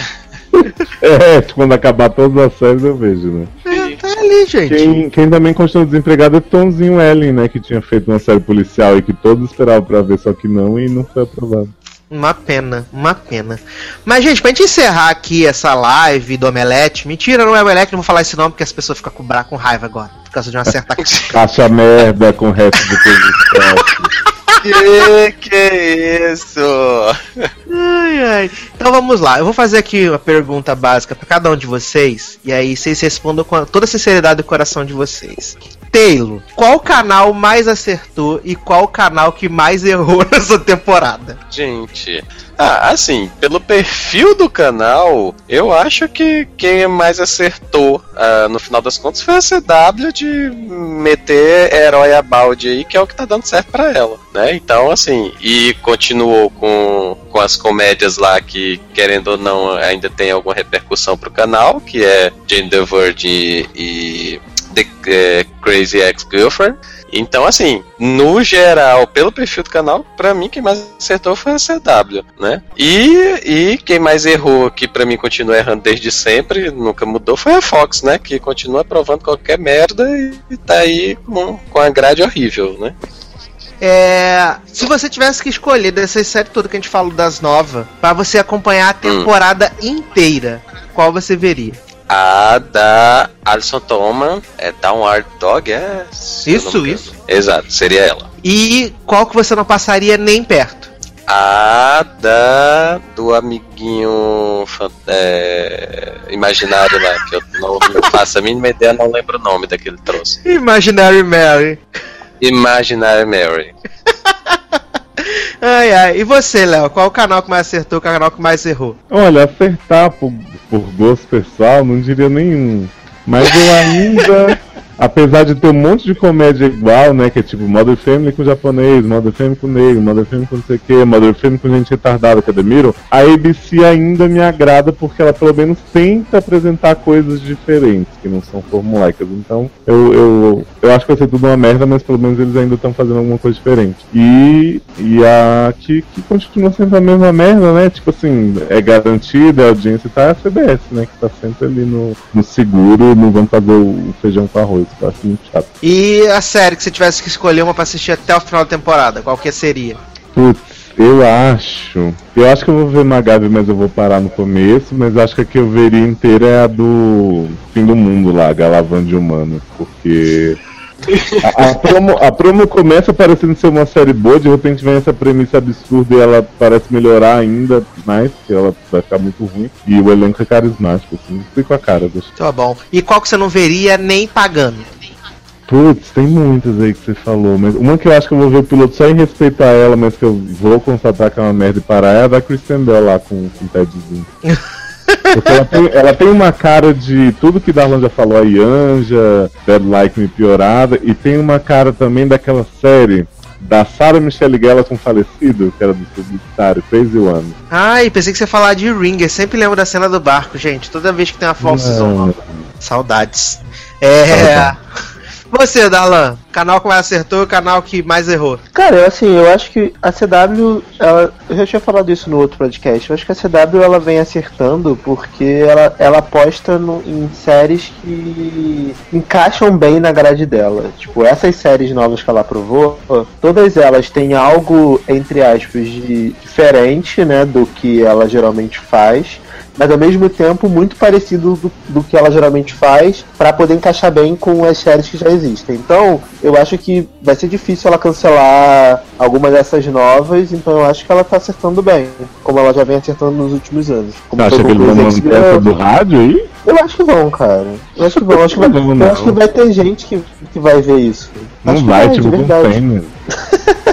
É, quando acabar todas as séries eu vejo, né? É, tá ali, gente. Quem, quem também continua desempregado é Tomzinho Ellen, né? Que tinha feito uma série policial e que todos esperavam pra ver, só que não, e não foi aprovado. Uma pena, uma pena. Mas, gente, pra gente encerrar aqui essa live do Omelete, mentira, não é Omelete, não vou falar esse nome porque as pessoas ficam com, com raiva agora, por causa de uma certa Acha merda com o resto do que que é isso? Ai, ai. Então vamos lá. Eu vou fazer aqui uma pergunta básica pra cada um de vocês. E aí vocês respondam com toda a sinceridade do coração de vocês. Taylor, qual canal mais acertou e qual canal que mais errou nessa temporada? Gente, ah, assim, pelo perfil do canal, eu acho que quem mais acertou ah, no final das contas foi a CW de meter herói a balde aí, que é o que tá dando certo pra ela, né? Então, assim, e continuou com, com as comédias lá que, querendo ou não, ainda tem alguma repercussão pro canal, que é Jane the Virgin e The eh, Crazy Ex-Girlfriend. Então, assim, no geral, pelo perfil do canal, pra mim quem mais acertou foi a CW, né? E, e quem mais errou, que pra mim continua errando desde sempre, nunca mudou, foi a Fox, né? Que continua aprovando qualquer merda e, e tá aí com, com a grade horrível, né? É, se você tivesse que escolher dessas séries todas que a gente falou das novas, pra você acompanhar a temporada inteira, qual você veria? A da Alison Tolman é Downward Dog, é? Isso, isso. Exato, seria ela. E qual que você não passaria nem perto? A da do amiguinho é, imaginário lá, que eu não, não faço a mínima ideia, não lembro o nome daquele troço. Imaginary Mary. Imaginary Mary. Ai, ai. E você, Léo? Qual o canal que mais acertou, qual o canal que mais errou? Olha, acertar por, por gosto pessoal, não diria nenhum. Mas eu ainda, apesar de ter um monte de comédia igual, né? Que é tipo Mother Family com japonês, Mother Family com negro, Mother Family com não sei o que, Mother Family com gente retardada, que é a ABC ainda me agrada porque ela pelo menos tenta apresentar coisas diferentes, que não são formulaicas. Então, eu, eu, eu acho que vai ser tudo uma merda, mas pelo menos eles ainda estão fazendo alguma coisa diferente. E, e a que, que continua sendo a mesma merda, né? Tipo assim, é garantida, a audiência tá a CBS, né? Que tá sempre ali no, no seguro, não vão fazer o feijão com arroz, eu acho muito chato. E a série que você tivesse que escolher uma pra assistir até o final da temporada, qual que seria? Putz, eu acho. Eu acho que eu vou ver Magabe, mas eu vou parar no começo. Mas acho que a que eu veria inteira é a do Fim do Mundo lá, Galavan de Humanos. Porque. A, a promo, a promo começa parecendo ser uma série boa, de repente vem essa premissa absurda e ela parece melhorar ainda mais, porque ela vai ficar muito ruim. E o elenco é carismático, assim, fui com a cara. Deixa. Tá bom. E qual que você não veria nem pagando? Putz, tem muitas aí que você falou, mas uma que eu acho que eu vou ver o piloto só em respeitar ela, mas que eu vou constatar que é uma merda e parar é a da Christian Bell lá com, com o Tedzinho. Porque ela tem, ela tem uma cara de tudo que Darlan já falou aí, Anja, Dead Like Me piorada, e tem uma cara também daquela série da Sarah Michelle Gellar com falecido, que era do publicitário, Crazy One. Ai, pensei que você ia falar de Ringer. Sempre lembro da cena do barco, gente. Toda vez que tem uma falsa. Saudades. É. Você, Darlan, canal que mais acertou, canal que mais errou. Cara, assim, eu acho que a CW, ela, eu já tinha falado isso no outro podcast, eu acho que a CW ela vem acertando porque ela, ela aposta no- em séries que encaixam bem na grade dela. Tipo, essas séries novas que ela aprovou, todas elas têm algo, entre aspas, de diferente, né, do que ela geralmente faz. Mas ao mesmo tempo muito parecido do, do que ela geralmente faz para poder encaixar bem com as séries que já existem. Então, eu acho que vai ser difícil ela cancelar algumas dessas novas, então eu acho que ela tá acertando bem, como ela já vem acertando nos últimos anos. Como acha que eles vão manter essa do rádio aí? Eu acho que vão, cara. Eu acho que vão. Eu acho que vai, Não, não. eu acho que vai ter gente que, que vai ver isso. Não Acho que vai, de tipo, não verdade. tem?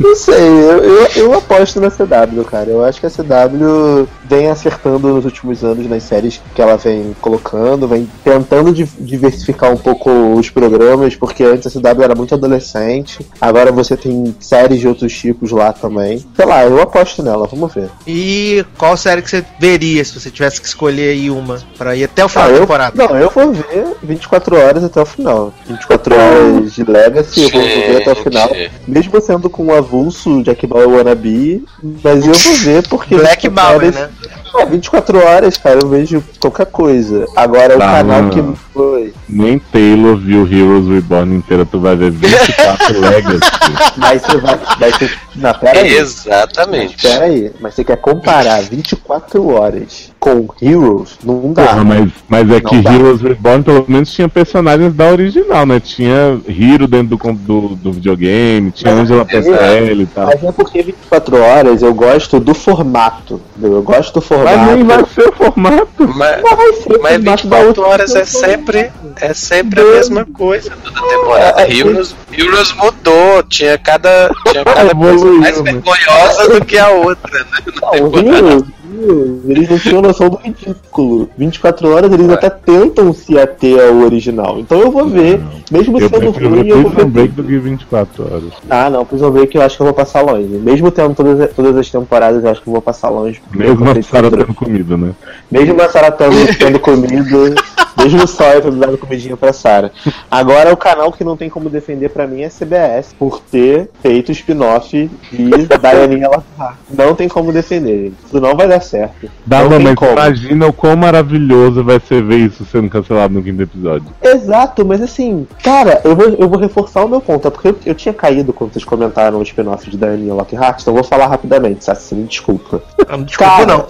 Não sei, eu, eu, eu aposto na CW, cara. Eu acho que a CW vem acertando nos últimos anos nas séries que ela vem colocando, vem tentando di- diversificar um pouco os programas, porque antes a CW era muito adolescente, agora você tem séries de outros tipos lá também. Sei lá, eu aposto nela, vamos ver. E qual série que você veria se você tivesse que escolher aí uma pra ir até o final Ah, da eu, temporada? não, eu vou ver 24 horas até o final. 24 horas de Legacy, eu vou ver até o final. Mesmo sendo com o avulso de Akibal Wannabe, mas eu vou ver porque. Black 24 Bauer, né? É, 24 horas, cara, eu vejo qualquer coisa. Agora o Tá, canal mano. que foi. Nem Taylor viu Heroes Reborn inteira, tu vai ver 24 Legacy. Mas você vai, vai ter. Na pera aí. Exatamente. Pera aí, mas você quer comparar 24 horas com Heroes? Não dá. Porra, mas, mas é Não que dá. Heroes Reborn pelo menos tinha personagens da original, né? Tinha Hero dentro do, do, do videogame, tinha Mas Angela é- Pestrelli e tal. Mas é porque 24 horas eu gosto do formato. Eu gosto do formato. Mas nem vai ser o formato. Mas, Não vai ser mas formato da 24 outra horas é sempre, é sempre a mesma coisa toda temporada. É, é, Heroes, Heroes mudou, tinha cada, tinha cada coisa mais né? vergonhosa do que a outra, né? na temporada. Eles não tinham noção do ridículo. 24 horas eles até tentam se ater ao original. Então eu vou ver, mesmo Eu sendo prefiro ruim, ver eu vou ver. Break do que 24 horas. Ah, não, Prison Break eu acho que eu vou passar longe. Mesmo tendo todas, todas as temporadas, eu acho que eu vou passar longe. Mesmo Eu a Sarah tendo comida, né? Mesmo a Sarah tendo, tendo Mesmo só eu tendo dado comidinha pra Sarah. Agora, o canal que não tem como defender pra mim é CBS, por ter feito o spin-off de Dianinha Lockhart. Não tem como defender, gente. Isso não vai dar certo. Dá, não mas como. imagina o quão maravilhoso vai ser ver isso sendo cancelado no quinto episódio. Exato, mas assim, cara, eu vou, eu vou reforçar o meu ponto. É porque eu, eu tinha caído quando vocês comentaram o spin-off de Dianinha Lockhart, então eu vou falar rapidamente, Sassy, desculpa. Não, desculpa, Cara, não.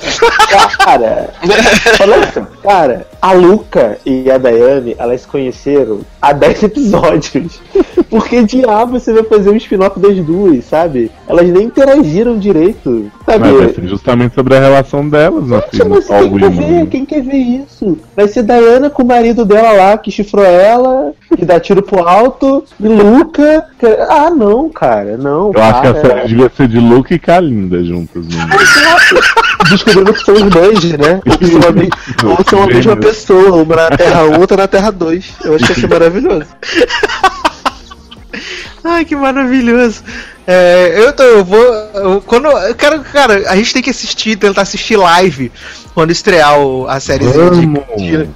Cara, só, cara, a Luca e a Dayane, elas se conheceram há 10 episódios. Por que diabo você vai fazer um spin-off das duas, sabe? Elas nem interagiram direito, sabe? Mas vai ser justamente sobre a relação delas, Gente, filho. mas quem quer ver? Quem quer ver isso? Vai ser Diana com o marido dela lá, que chifrou ela, que dá tiro pro alto, e Luca. que- Ah, não, cara, não. Eu acho que a para. série devia ser de Luke e Kalinda juntas. Né? Descobrindo que são irmãs, né? Ou que são a, me- ou são a mesma pessoa, uma na Terra 1, outra na Terra 2. Eu acho que ia ser maravilhoso. Ai, que maravilhoso. É, eu, tô, eu vou. eu- quando, eu quero, cara, a gente tem que assistir, tentar assistir live quando estrear o- a série Vamos! de,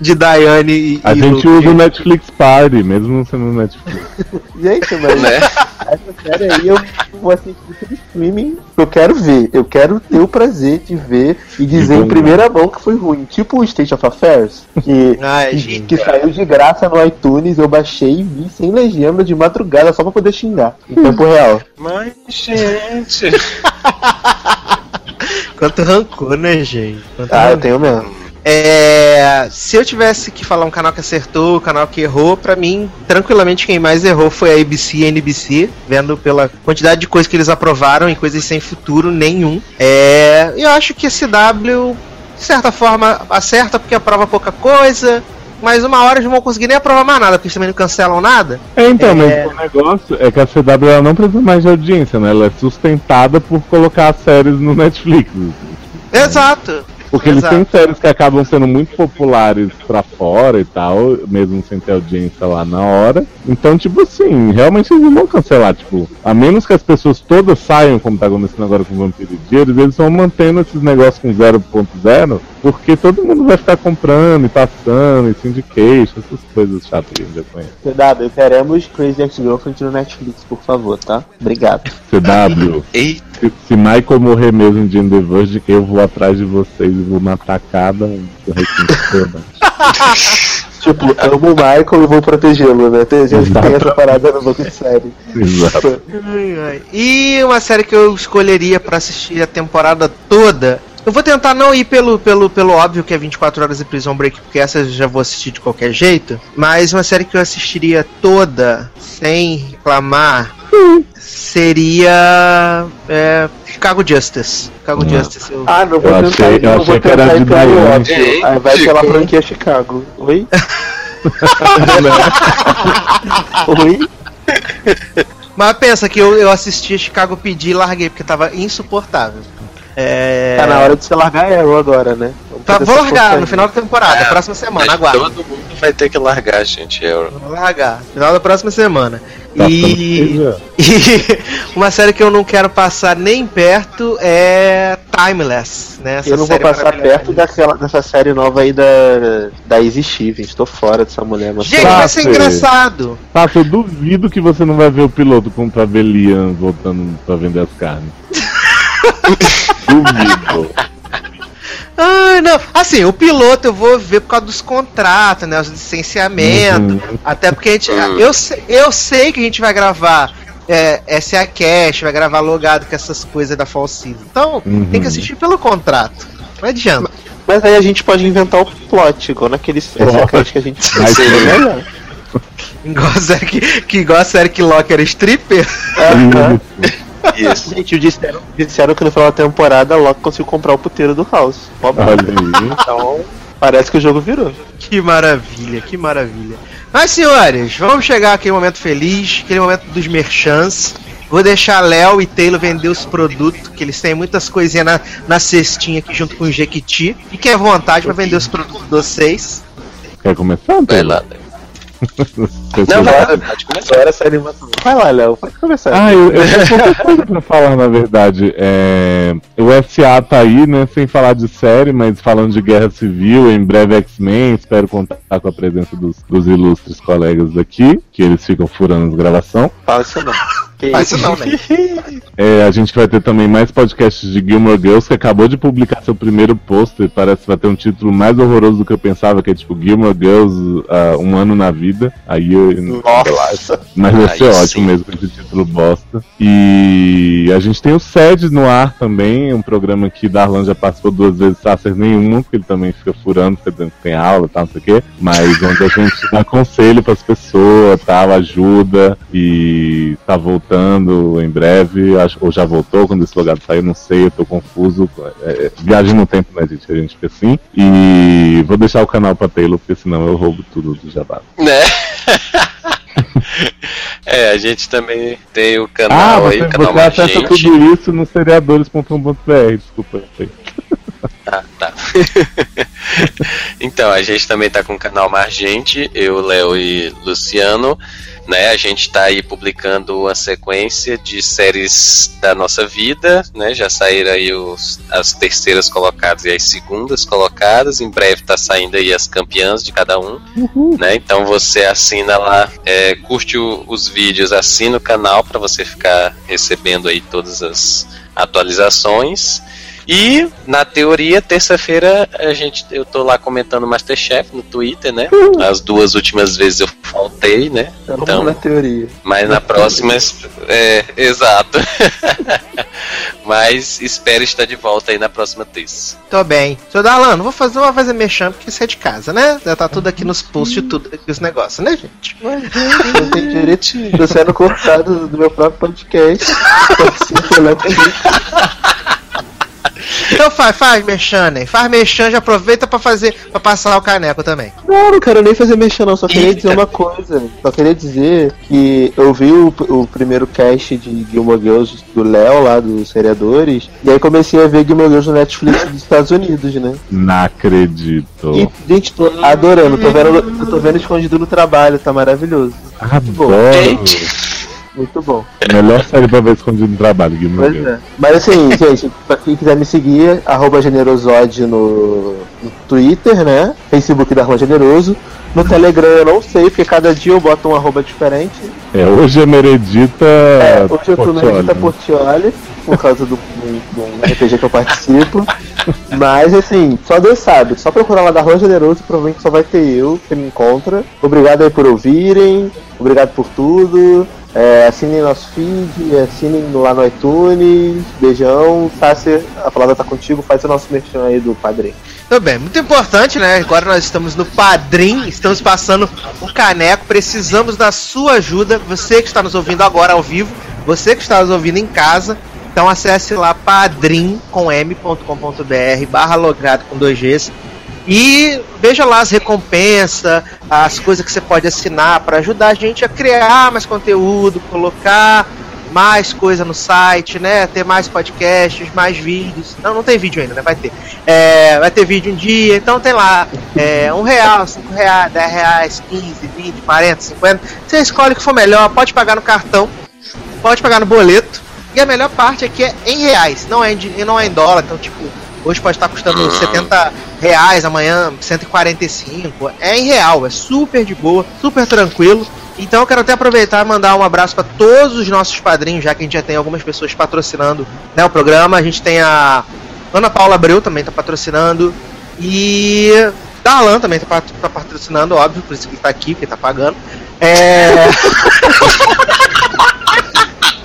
de Diane e. A e gente Luke. usa o Netflix Party, mesmo não sendo no Netflix. Gente, mas Né? essa série aí eu vou assistir pelo streaming. Eu quero ver. Eu quero ter o prazer de ver e dizer em primeira mão que foi ruim. Tipo o State of Affairs, que, Ai, que, gente. que saiu de graça no iTunes. Eu baixei e vi sem legenda de madrugada só pra poder xingar. Em tempo real. Mas, gente. Quanto rancor, né, gente? Quanto Ah, eu rancor. tenho mesmo. É, se eu tivesse que falar um canal que acertou, um canal que errou, pra mim, tranquilamente quem mais errou foi a ABC e a NBC, vendo pela quantidade de coisas que eles aprovaram e coisas sem futuro nenhum. É, eu acho que a CW, de certa forma, acerta porque aprova pouca coisa, mas uma hora eles não vão conseguir nem aprovar mais nada, porque eles também não cancelam nada. É, então, É. mas o negócio é que a CW ela não precisa mais de audiência, né? Ela é sustentada por colocar as séries no Netflix. Exato. Porque eles Exato. têm séries que acabam sendo muito populares pra fora e tal, mesmo sem ter audiência lá na hora. Então, tipo assim, realmente eles não vão cancelar, tipo, a menos que as pessoas todas saiam, como tá acontecendo agora com Vampiro e Dias, eles vão mantendo esses negócios com 0.0, porque todo mundo vai ficar comprando e passando, e syndication, essas coisas chatas que a gente já conhece. CW, queremos Crazy Ex-Girlfriend no Netflix, por favor, tá? Obrigado. CW, Eita. se, se Michael morrer mesmo de The Verge, eu vou atrás de vocês e vou matar cada um. do requinte todo. Tipo, amo o Michael e vou protegê-lo, né? Tem gente que tem essa parada no banco de série. Exato. E uma série que eu escolheria pra assistir a temporada toda. Eu vou tentar não ir pelo, pelo, pelo óbvio que é 24 horas de Prison Break, porque essa eu já vou assistir de qualquer jeito. Mas uma série que eu assistiria toda, sem reclamar, seria. é, Chicago Justice. Chicago Hum. Justice. Eu... Ah, não vou Eu tentar, achei- eu não vou achei que era tentar ir de pelo óbvio. Aí vai pela franquia Chicago. Oi? Oi? Mas pensa que eu, eu assisti Chicago PD e larguei, porque tava insuportável. É... Tá na hora de você largar Arrow agora, né? Tá, vou largar no final da temporada, É, próxima semana, aguarda. Todo mundo vai ter que largar, gente. Eu... Vou largar, final da próxima semana. Tá E... ficando e uma série que eu não quero passar nem perto é Timeless, né? Essa Eu não vou passar perto daquela, dessa série nova aí da, da Easy Stevens. Tô fora dessa mulher, mas Gente, vai ser engraçado. Tato, eu duvido que você não vai ver o piloto com pra ver Liam voltando pra vender as carnes. Duvido. Ah, não. Assim, o piloto eu vou ver por causa dos contratos, né? Os licenciamentos. Uhum. Até porque a gente. Eu, sei- eu sei que a gente vai gravar é, SA Cash, vai gravar logado com essas coisas da Season. Então, Uhum. tem que assistir pelo contrato. Não adianta. Mas aí a gente pode inventar o plot, igual naquele Pode. que a gente seria melhor. Igual a série que, que igual a série que Loki era stripper. Aham. Isso. Gente, disseram, disseram que no final da temporada Loki conseguiu comprar o puteiro do House. Olha aí. Então, parece que o jogo virou. Que maravilha, que maravilha. Mas senhores, vamos chegar àquele momento feliz, aquele momento dos merchants. Vou deixar Léo e Taylor vender os produtos, que eles têm muitas coisinhas na, na cestinha aqui junto com o Jequiti. Fiquem à vontade para vender os produtos de vocês. Quer começar? Vai Pedro? lá. Não, vai, Pessoas- pode começar. Agora essa animação. Vai lá, Léo, pode começar. Ah, eu, eu tenho pouca coisa pra falar, na verdade. É, o SA tá aí, né? Sem falar de série, mas falando de guerra civil, em breve X-Men. Espero contar com a presença dos, dos ilustres colegas daqui, que eles ficam furando as gravação. Fala isso não. Que isso não, né? É, a gente vai ter também mais podcasts de Gilmore Girls, que acabou de publicar seu primeiro pôster. Parece que vai ter um título mais horroroso do que eu pensava, que é tipo Gilmore Girls, ah, um ano na vida. Aí eu. Nossa. Mas vai Aí ser sim. ótimo mesmo com esse título bosta. E a gente tem o SED no ar também, um programa que Darlan já participou duas vezes, Sasser nenhuma, porque ele também fica furando, fica dizendo que tem aula e tal, não sei o quê. Mas onde a gente dá conselho pras pessoas, tal, ajuda e tá voltando em breve, acho, ou já voltou quando esse lugar saiu, não sei, eu tô confuso. É, é, viagem no tempo, né, gente? A gente fica assim. E vou deixar o canal pra Taylor, porque senão eu roubo tudo do Jabá. Né? é, a gente também tem o Ah, canal aí, você, o canal você acessa Magente. tudo isso no seriadores.com.br, desculpa. sei. Ah, tá. então, a gente também tá com o canal Margente, eu, Léo e Luciano. Né, a gente tá aí publicando uma sequência de séries da nossa vida, né? Já saíram aí os, as terceiras colocadas e as segundas colocadas. Em breve tá saindo aí as campeãs de cada um. Né? Então você assina lá, é, curte o- os vídeos, assina o canal para você ficar recebendo aí todas as atualizações. E na teoria, terça-feira a gente eu tô lá comentando Masterchef no Twitter, né? As duas últimas vezes eu faltei, né? Vamos Então, na teoria. mas na próxima é exato. mas espero estar de volta aí na próxima terça. Tô bem. Seu Darlan, não vou fazer, vou fazer mexão porque você é de casa, né? Já tá tudo aqui nos posts, tudo aqui os negócios, né, gente? Eu tenho direito. Tô sendo cortado do meu próprio podcast. Então faz, faz mexendo aí. Faz mexão, já aproveita pra fazer, pra passar o caneco também. Não, não quero nem fazer mexer não, só queria dizer uma coisa. Só queria dizer que eu vi o, o primeiro cast de Gilmore Girls do Léo, lá dos seriadores, e aí comecei a ver Gilmore Girls no Netflix dos Estados Unidos, né? Não acredito. E, gente, tô adorando, tô vendo, eu tô vendo escondido no trabalho, tá maravilhoso. Adoro. Muito bom. Melhor série pra ver escondido no trabalho, Gilmore Pois é. Mas assim, gente, pra quem quiser me seguir, arroba generosode no, no Twitter, né? Facebook da Rua Generoso. No Telegram eu não sei, porque cada dia eu boto um arroba diferente. É, hoje é Meredita. É, hoje eu tô na Portioli, Edita né? Portioli, por causa do, do, do RPG que eu participo. Mas assim, só Deus sabe, só procurar lá da Rua Generoso, provavelmente só vai ter eu que me encontra. Obrigado aí por ouvirem, obrigado por tudo. É, assinem nosso feed, assinem lá no iTunes. Beijão. Sácia, a palavra tá contigo, faz o nosso merchan aí do padrinho. Tudo bem, muito importante, né? Agora nós estamos no Padrim, estamos passando o caneco, precisamos da sua ajuda. Você que está nos ouvindo agora ao vivo, você que está nos ouvindo em casa, então acesse lá padrim com m.com.br barra logrado com dois Gs e veja lá as recompensas, as coisas que você pode assinar para ajudar a gente a criar mais conteúdo, colocar mais coisa no site, né? Ter mais podcasts, mais vídeos. Não, não tem vídeo ainda, né? Vai ter. É, vai ter vídeo um dia, então tem lá é, um real, cinco reais, dez reais, 15, 20, 40, 50. Você escolhe o que for melhor, pode pagar no cartão, pode pagar no boleto. E a melhor parte é que é em reais, não é em, não é em dólar, então tipo, hoje pode estar custando 70 reais, amanhã 145. É em real, é super de boa, super tranquilo. Então eu quero até aproveitar e mandar um abraço para todos os nossos padrinhos, já que a gente já tem algumas pessoas patrocinando né, o programa. A gente tem a Ana Paula Abreu também tá patrocinando. E Darlan também tá, pat- tá patrocinando, óbvio, por isso que ele tá aqui, porque tá pagando. É.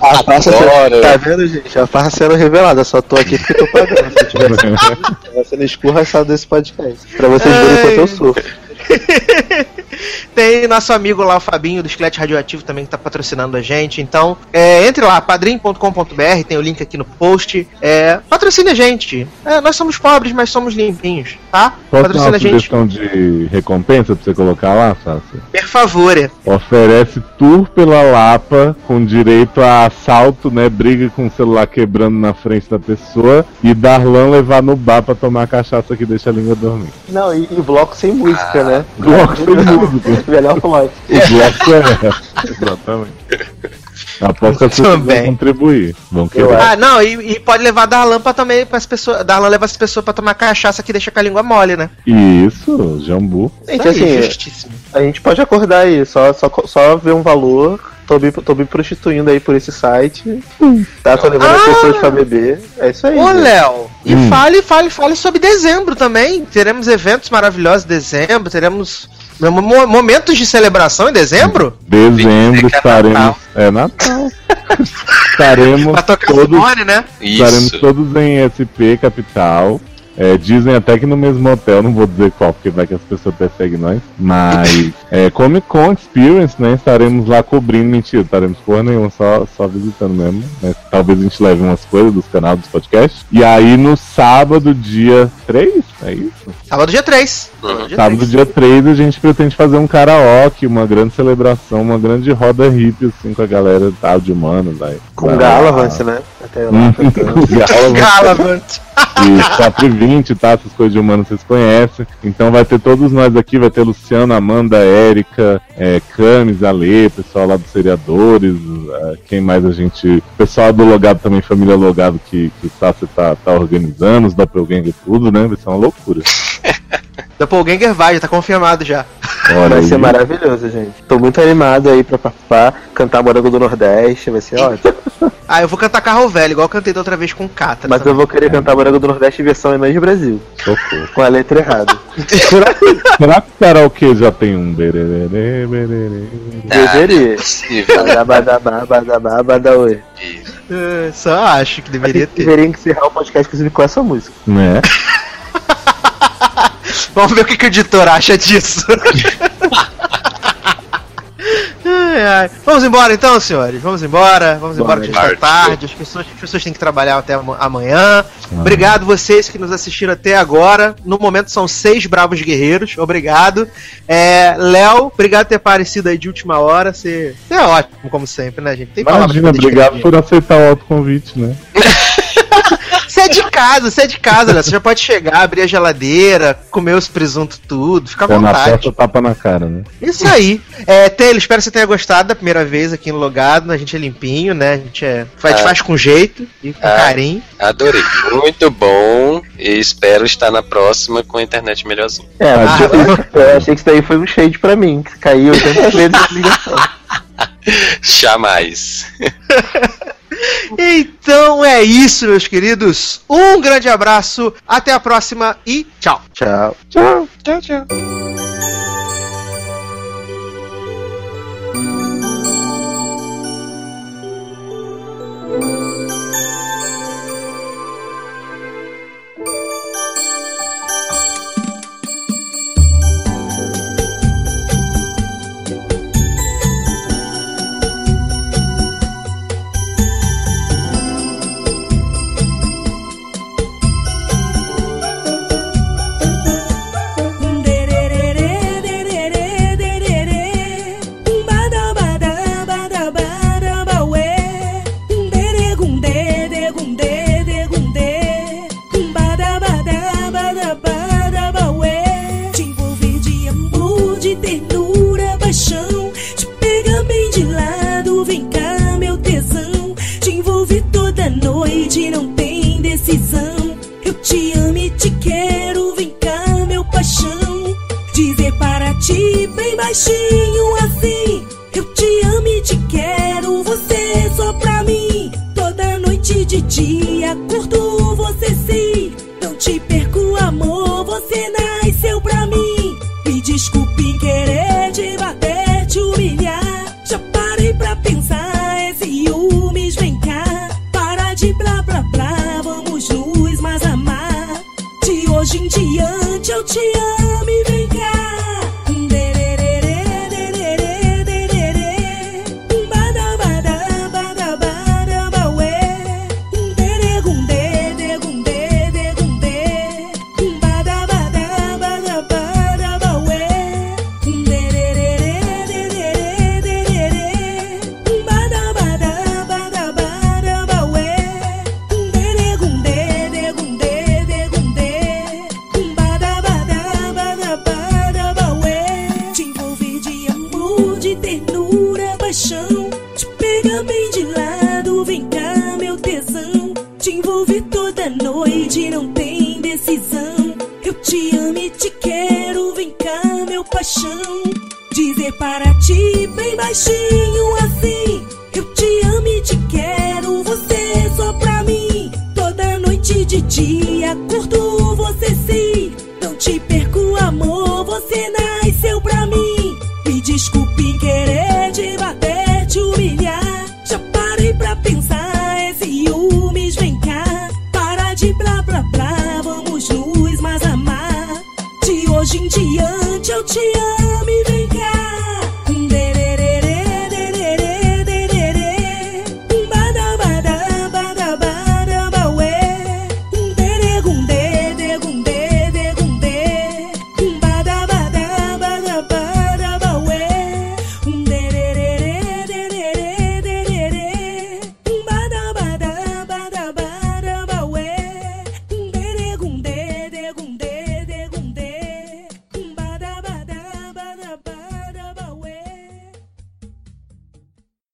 A farsa Adoro. tá vendo, gente? A farsa sendo revelada, só tô aqui porque tô pagando. Se eu tivesse tava sendo escorraçado desse podcast. Pra vocês verem quanto eu sofro. Tem nosso amigo lá, o Fabinho, do Esqueleto Radioativo, também que tá patrocinando a gente. Então, é, entre lá, padrim.com.br, tem o link aqui no post. É, patrocine a gente. É, nós somos pobres, mas somos limpinhos, tá? Posso dar Patrocina uma a gente, sugestão de recompensa pra você colocar lá, Sácia? por favor. Oferece tour pela Lapa com direito a assalto, né? Briga com o celular quebrando na frente da pessoa e Darlan levar no bar pra tomar cachaça que deixa a língua dormir. Não, e, e bloco sem música, né? Bloco sem música. Melhor plot. O bloco é. Exatamente. Aposto que as contribuir. Vão Eu querer. Ah, não, e, e pode levar Darlan pra também para as pessoas. Darlan leva as pessoas pra tomar cachaça que deixa com a língua mole, né? Isso, jambu. Gente, Isso aí, assim, justíssimo. a gente pode acordar aí, só, só, só ver um valor. Tô me, tô me prostituindo aí por esse site. Tá, tô levando as Ah! pessoas pra beber. É isso aí. Ô, gente. Léo, e Hum. fale, fale, fale sobre dezembro também. Teremos eventos maravilhosos em dezembro, teremos mo- mo- momentos de celebração em dezembro. Dezembro que é estaremos. Natal. É Natal. estaremos Pra tocar todos, Simone, né? estaremos Isso. todos em SP Capital. É, dizem até que no mesmo hotel, não vou dizer qual, porque vai que as pessoas perseguem nós. Mas é, Comic Con Experience, né? Estaremos lá cobrindo, mentira, estaremos porra nenhuma, só, só visitando mesmo. Né? Talvez a gente leve umas coisas dos canais dos podcasts. E aí no sábado, dia 3, é isso? Sábado dia 3. Uhum. Sábado, dia 3, a gente pretende fazer um karaoke, uma grande celebração, uma grande roda hippie, assim, com a galera tal de humanos. Aí. Com Galavant, né? Até lá. Hum, com Galavant. Galavant. E 4 20, tá? Essas coisas de humanos vocês conhecem. Então vai ter todos nós aqui, vai ter Luciano, Amanda, Érica, é, Camis, Ale, pessoal lá dos seriadores, é, quem mais a gente. Pessoal do Logado também, família Logado que, que o Tassi tá, tá organizando, os Doppelganger tudo, né? Vai ser uma loucura. Doppelganger vai, já tá confirmado já. Olha Vai aí. ser maravilhoso, gente. Tô muito animado aí pra participar, cantar Morango do Nordeste, vai ser ótimo. Ah, eu vou cantar carro velho, igual eu cantei da outra vez com Catra. Mas eu vou querer cantar Morango do Nordeste em versão Inês Brasil, Socorro. com a letra errada. Será, será que o karaokê já tem um bererê, bererê? Ah, Deveria. Possível. Badabadabá, badabá, badaoi. Isso. É, só acho que deveria ter. Deveria encerrar o podcast inclusive com essa música. Né? Vamos ver o que, que o editor acha disso. Ai, ai. Vamos embora então, senhores. Vamos embora. Vamos embora que já está tarde. As pessoas, as pessoas têm que trabalhar até ama- amanhã. Obrigado vocês que nos assistiram até agora. No momento são seis bravos guerreiros. Obrigado. É, Léo, obrigado por ter aparecido aí de última hora. Você é ótimo, como sempre, né, gente? Tem Imagina, obrigado por aceitar o autoconvite, né? Você é de casa, você é de casa, Léo. Você já pode chegar, abrir a geladeira, comer os presuntos tudo. Fica à na vontade. porta, tapa na cara, né? Isso aí. É, Taylor, espero que você tenha gostado da primeira vez aqui no Logado. A gente é limpinho, né? A gente é, faz, Ah. faz com jeito e com Ah. carinho. Adorei. Muito bom. E espero estar na próxima com a internet melhorzinha. É, Ah, eu, eu achei que isso daí foi um shade pra mim, que caiu 80 vezes a ligação. Jamais. Então é isso, meus queridos. Um grande abraço, até a próxima e tchau. Tchau. Tchau, tchau. Te